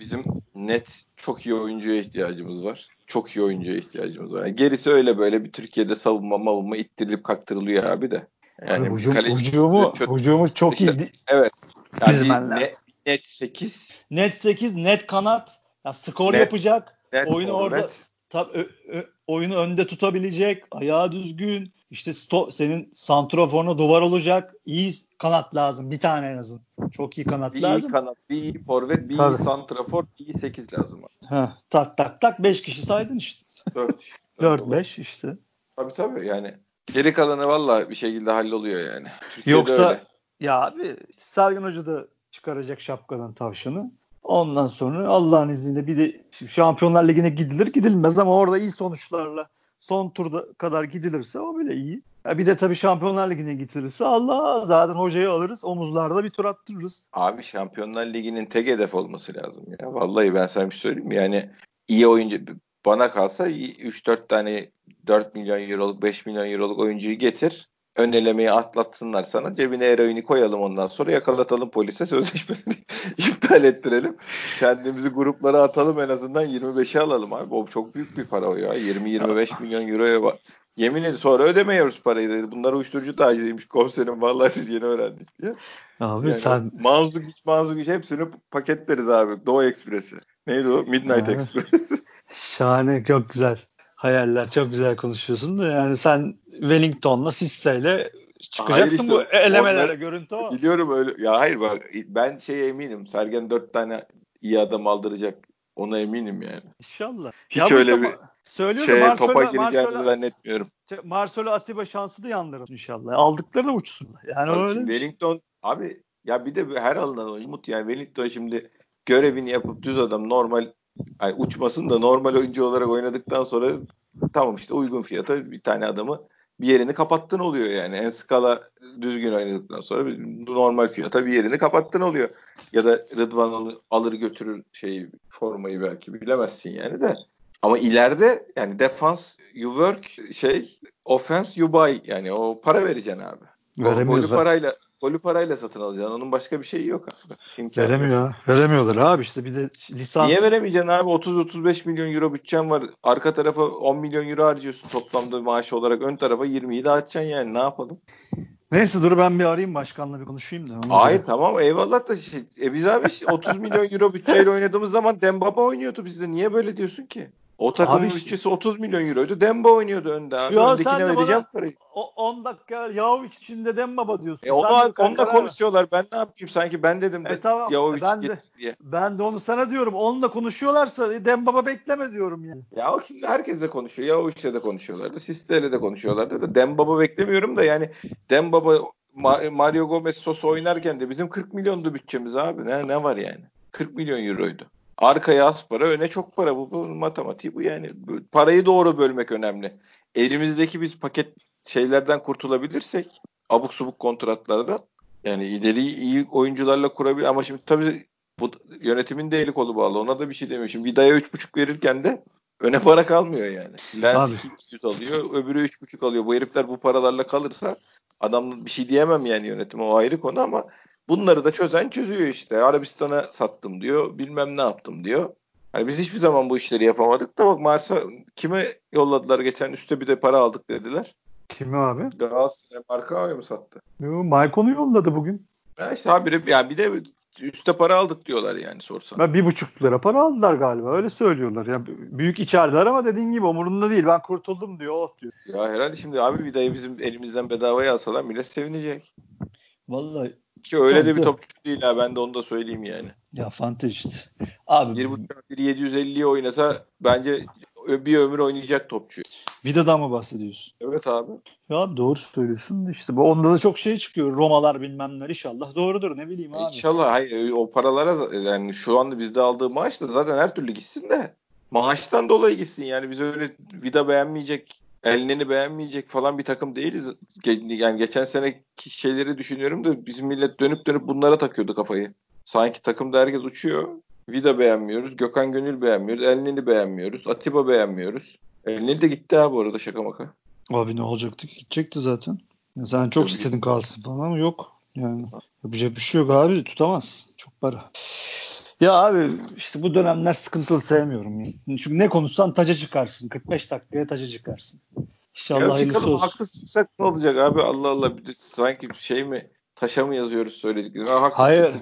bizim net çok iyi oyuncuya ihtiyacımız var. Çok iyi oyuncuya ihtiyacımız var. Yani gerisi öyle böyle bir Türkiye'de savunma mavunma ittirilip kaktırılıyor abi de. Yani hücum, kaleci- hücumu, çok- hücumu çok İşte- iyi. Evet. Yani Dizmen bir lazım. net, net 8 Net 8, net kanat. Ya skor Net- yapacak. net Oyunu forvet. orada tab- ö- ö- oyunu önde tutabilecek. Ayağı düzgün. İşte sto- senin santraforuna duvar olacak. İyi kanat lazım. Bir tane en azından. Çok iyi kanat bir iyi lazım. kanat, bir iyi forvet, bir Tabii. iyi santrafor, bir iyi 8 lazım. Ha, tak tak tak 5 kişi saydın işte. 4. 4-5 işte. Tabii tabii yani. Geri kalanı valla bir şekilde halloluyor yani. Türkiye'de Yoksa öyle. Ya abi Sergen Hoca da çıkaracak şapkadan tavşanı. Ondan sonra Allah'ın izniyle bir de Şampiyonlar Ligi'ne gidilir gidilmez ama orada iyi sonuçlarla son turda kadar gidilirse o bile iyi. Ya bir de tabii Şampiyonlar Ligi'ne gidilirse Allah zaten hocayı alırız omuzlarda bir tur attırırız. Abi Şampiyonlar Ligi'nin tek hedef olması lazım ya. Vallahi ben sana bir şey söyleyeyim? Yani iyi oyuncu bana kalsa 3-4 tane 4 milyon euroluk 5 milyon euroluk oyuncuyu getir. Ön elemeyi atlatsınlar sana. Cebine eroini koyalım ondan sonra yakalatalım polise sözleşmesini iptal ettirelim. Kendimizi gruplara atalım en azından 25'i alalım abi. O çok büyük bir para o ya. 20-25 milyon euroya bak. Yemin ederim sonra ödemiyoruz parayı dedi. Bunlar uyuşturucu taciriymiş komiserim. Vallahi biz yeni öğrendik diye. Abi Yani sen Manzu güç, manzu güç hepsini paketleriz abi. Doğu Ekspresi. Neydi o? Midnight. Express. şahane çok güzel hayaller çok güzel konuşuyorsun da yani sen Wellington'la Sisse'yle çıkacaksın Hayır bu işte, elemelere onlar- görüntü o. Biliyorum öyle. Ya hayır bak ben şeye eminim. Sergen dört tane iyi adam aldıracak. Ona eminim yani. İnşallah. Hiç bu öyle işte bir söylüyorum Şeye Marcelo- topa gireceğini zannetmiyorum. Marcelo Atiba şansı da yandırır inşallah. Aldıkları da uçsun. Yani Bak öyle. şey. Wellington abi ya bir de her alınan oyun Umut yani Wellington şimdi görevini yapıp düz adam normal yani uçmasın da normal oyuncu olarak oynadıktan sonra tamam işte uygun fiyata bir tane adamı bir yerini kapattın oluyor yani. En skala düzgün oynadıktan sonra normal fiyata bir yerini kapattın oluyor. Ya da Rıdvan alır götürür şey formayı belki bilemezsin yani de. Ama ileride yani defans you work şey offense you buy yani o para vereceksin abi. O Veremiyor. golü parayla golü parayla satın alacaksın. Onun başka bir şeyi yok abi. İmkanı yok. Veremiyor. Veremiyorlar abi işte bir de lisans. Niye veremeyeceksin abi? 30-35 milyon euro bütçen var. Arka tarafa 10 milyon euro harcıyorsun toplamda maaş olarak. Ön tarafa 20'yi dağıtacaksın yani. Ne yapalım? Neyse dur ben bir arayayım başkanla bir konuşayım da. ona Hayır göre. tamam eyvallah da şey, e biz abi 30 milyon euro bütçeyle oynadığımız zaman Dembaba oynuyordu bizde. Niye böyle diyorsun ki? O takımın Abi- bütçesi 30 milyon euroydu. Demba oynuyordu önde abi. Ya Öndekine sen de vereceğim parayı. O 10 dakika Yahovic içinde Dembaba diyorsun. E onu, de onunla karar- konuşuyorlar. Ben ne yapayım? Sanki ben dedim de E tamam, Yahovic ben de- diye. Ben de onu sana diyorum. Onunla konuşuyorlarsa Dembaba bekleme diyorum yani. Ya o şimdi herkes de konuşuyor. Ya o işte de konuşuyorlardı. Siste'yle de konuşuyorlardı da Dembaba beklemiyorum da yani Dembaba Ma- Mario Gomez Sosa oynarken de bizim 40 milyondu bütçemiz abi. Ne ne var yani? 40 milyon euroydu. Arkaya az para, öne çok para. Bu, bu matematiği bu yani. Parayı doğru bölmek önemli. Elimizdeki biz paket şeylerden kurtulabilirsek abuk subuk kontratlardan yani ileri iyi oyuncularla kurabilir ama şimdi tabii bu yönetimin de eli kolu bağlı. Ona da bir şey demiyor. Şimdi Vida'ya 3.5 verirken de öne para kalmıyor yani. Lens Abi. 200 alıyor, öbürü 3.5 alıyor. Bu herifler bu paralarla kalırsa adam bir şey diyemem yani yönetime o ayrı konu ama bunları da çözen çözüyor işte. Arabistan'a sattım diyor, bilmem ne yaptım diyor. Hani biz hiçbir zaman bu işleri yapamadık da bak Mars'a kime yolladılar geçen üstte bir de para aldık dediler. Kimi abi? Galatasaray Markao'ya mı sattı? Yo, Maicon'u yolladı bugün. Ya işte habire yani bir de üste para aldık diyorlar yani sorsan. Ben bir buçuk lira para aldılar galiba. Öyle söylüyorlar. Ya büyük içerideler ama dediğin gibi umurunda değil. Ben kurtuldum diyor. Oh diyor. Ya herhalde şimdi abi Vida'yı bizim elimizden bedavaya alsalar millet sevinecek. Vallahi ki öyle de bir topçu değil ha ben de onu da söyleyeyim yani. Ya Fante işte. Abi 1.5 750'ye oynasa bence bir ömür oynayacak topçu. Vida'dan mı bahsediyorsun? Evet abi. Ya doğru söylüyorsun işte bu onda da çok şey çıkıyor. Romalar bilmem neler inşallah doğrudur ne bileyim abi. İnşallah hayır o paralara yani şu anda bizde aldığı maaş da zaten her türlü gitsin de maaştan dolayı gitsin yani biz öyle Vida beğenmeyecek Elneni beğenmeyecek falan bir takım değiliz. Yani geçen seneki şeyleri düşünüyorum da bizim millet dönüp dönüp bunlara takıyordu kafayı. Sanki takımda herkes uçuyor. Vida beğenmiyoruz. Gökhan Gönül beğenmiyoruz. Elneni beğenmiyoruz. Atiba beğenmiyoruz. Elneni de gitti abi bu arada şaka maka. Abi ne olacaktı ki? Gidecekti zaten. Ya sen çok Tabii istedin kalsın falan ama yok. Yani yapacak bir şey yok abi. Tutamaz. Çok para. Ya abi işte bu dönemler sıkıntılı sevmiyorum. Çünkü ne konuşsan taca çıkarsın. 45 dakikaya taca çıkarsın. İnşallah ya hayırlısı olsun. Haksız çıksak ne olacak abi Allah Allah. Bir de sanki şey mi taşa mı yazıyoruz söylediklerini? Hayır.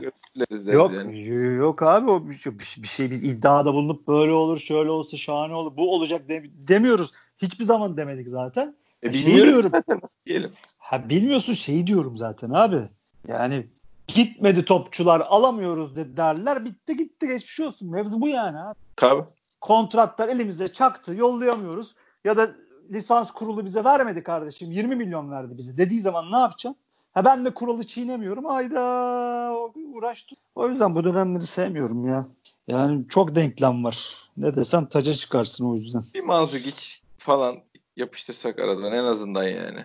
Yok yani. yok abi o bir, bir şey biz iddiada bulunup böyle olur şöyle olsa şahane olur bu olacak de, demiyoruz. Hiçbir zaman demedik zaten. E, şey diyorum. zaten diyelim. Ha bilmiyorsun şeyi diyorum zaten abi. Yani gitmedi topçular alamıyoruz de derler. Bitti gitti geçmiş olsun. Mevzu bu yani abi. Tabii. Kontratlar elimizde çaktı yollayamıyoruz. Ya da lisans kurulu bize vermedi kardeşim 20 milyon verdi bize dediği zaman ne yapacağım? Ha ben de kuralı çiğnemiyorum. Ayda uğraştım. O yüzden bu dönemleri sevmiyorum ya. Yani çok denklem var. Ne desen taca çıkarsın o yüzden. Bir Manzukic falan yapıştırsak aradan en azından yani.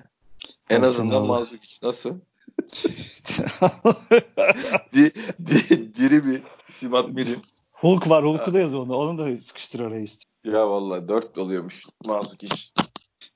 En Aslında azından Manzukic nasıl? Di, di, diri bir Simat Mirim. Hulk var. Hulk'u da yaz onu. Onu da sıkıştır oraya istiyor. Ya vallahi dört oluyormuş Mazuk iş.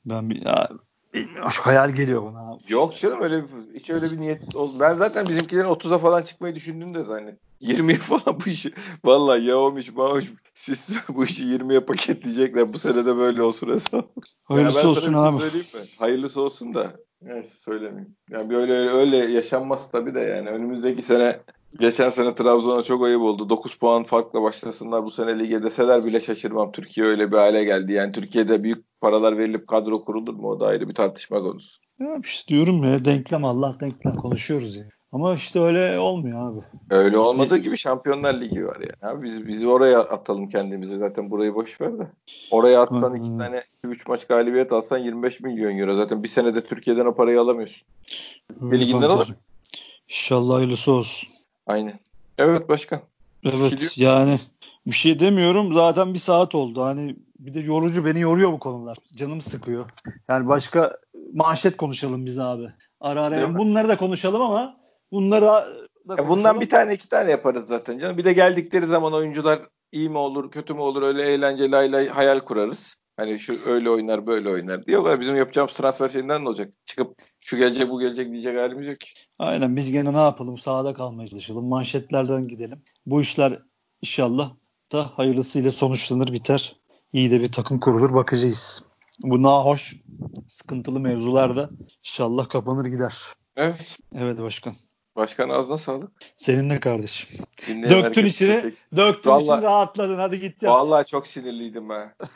Ben bir ya, bilmiyorum. Hayal geliyor bana. Yok canım öyle bir, hiç öyle bir niyet oldu. Ben zaten bizimkilerin 30'a falan çıkmayı düşündüm de zannet. 20'ye falan bu işi. Vallahi ya olmuş maaş siz bu işi 20'ye paketleyecekler. Bu sene de böyle olsun hesap. Hayırlısı yani olsun şey abi. Söyleyeyim mi? Hayırlısı olsun da. Neyse söylemeyeyim. Yani böyle öyle yaşanmaz tabii de yani önümüzdeki sene geçen sene Trabzon'a çok ayıp oldu. 9 puan farkla başlasınlar bu sene lige deseler bile şaşırmam. Türkiye öyle bir hale geldi. Yani Türkiye'de büyük paralar verilip kadro kurulur mu o da ayrı bir tartışma konusu. Ya işte diyorum ya denklem Allah denklem konuşuyoruz ya. Ama işte öyle olmuyor abi. Öyle olmadığı gibi Şampiyonlar Ligi var yani. Abi biz bizi oraya atalım kendimizi. Zaten burayı boş ver de. Oraya atsan iki tane 3 maç galibiyet alsan 25 milyon euro. Zaten bir senede Türkiye'den o parayı alamıyorsun. Bir liginden alır. İnşallah hayırlısı olsun. Aynen. Evet başkan. Evet şey yani bir şey demiyorum. Zaten bir saat oldu. Hani bir de yorucu beni yoruyor bu konular. Canım sıkıyor. Yani başka manşet konuşalım biz abi. Ara ara yani bunları da konuşalım ama bunları da, da Bundan bir tane iki tane yaparız zaten canım. Bir de geldikleri zaman oyuncular iyi mi olur kötü mü olur öyle eğlenceli hayal kurarız. Hani şu öyle oynar böyle oynar diye. O bizim yapacağımız transfer şeyinden ne olacak? Çıkıp şu gelecek bu gelecek diyecek halimiz yok. Aynen biz gene ne yapalım sahada kalmaya çalışalım. Manşetlerden gidelim. Bu işler inşallah da hayırlısıyla sonuçlanır biter. İyi de bir takım kurulur bakacağız. Bu nahoş sıkıntılı mevzularda inşallah kapanır gider. Evet. Evet başkan. Başkan ağzına sağlık. Senin de kardeşim. Dinleyen döktün içine, tek... döktün vallahi, içine rahatladın. Hadi git yap. Vallahi çok sinirliydim ben.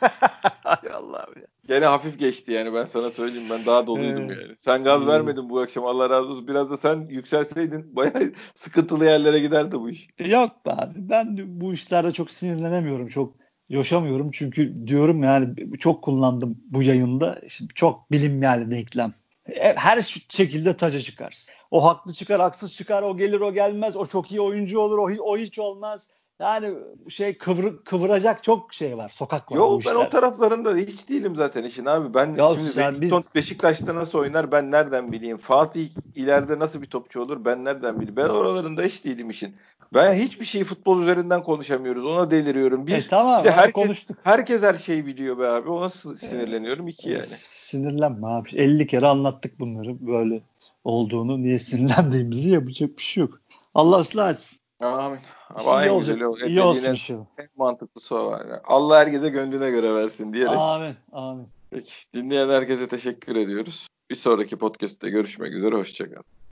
Hay Allah'ım ya. Gene hafif geçti yani ben sana söyleyeyim. Ben daha doluydum ee, yani. Sen gaz vermedin bu akşam Allah razı olsun. Biraz da sen yükselseydin bayağı sıkıntılı yerlere giderdi bu iş. Yok abi. Ben bu işlerde çok sinirlenemiyorum. Çok yaşamıyorum. Çünkü diyorum yani çok kullandım bu yayında. Şimdi çok bilim yani denklem. E, her şekilde taca çıkarsın. O haklı çıkar, haksız çıkar, o gelir, o gelmez, o çok iyi oyuncu olur, o, o hiç olmaz. Yani şey kıvır, kıvıracak çok şey var. Sokak var. Yok ben o taraflarında hiç değilim zaten işin abi. Ben ya şimdi Wellington biz... Beşiktaş'ta nasıl oynar ben nereden bileyim? Fatih ileride nasıl bir topçu olur ben nereden bileyim? Ben oralarında hiç değilim işin. Ben hiçbir şeyi futbol üzerinden konuşamıyoruz. Ona deliriyorum. Bir, e, tamam, bir de herkes, konuştuk. herkes her şeyi biliyor be abi. Ona sinirleniyorum. iki yani. Sinirlenme abi. 50 kere anlattık bunları böyle olduğunu. Niye sinirlendiğimizi yapacak bir şey yok. Allah ıslah etsin. Amin. Ama iyi en olacak. güzeli o. İyi olsun inşallah. En mantıklısı o var. Allah herkese gönlüne göre versin diyerek. Amin. Amin. Peki. Dinleyen herkese teşekkür ediyoruz. Bir sonraki podcast'te görüşmek üzere. Hoşçakalın.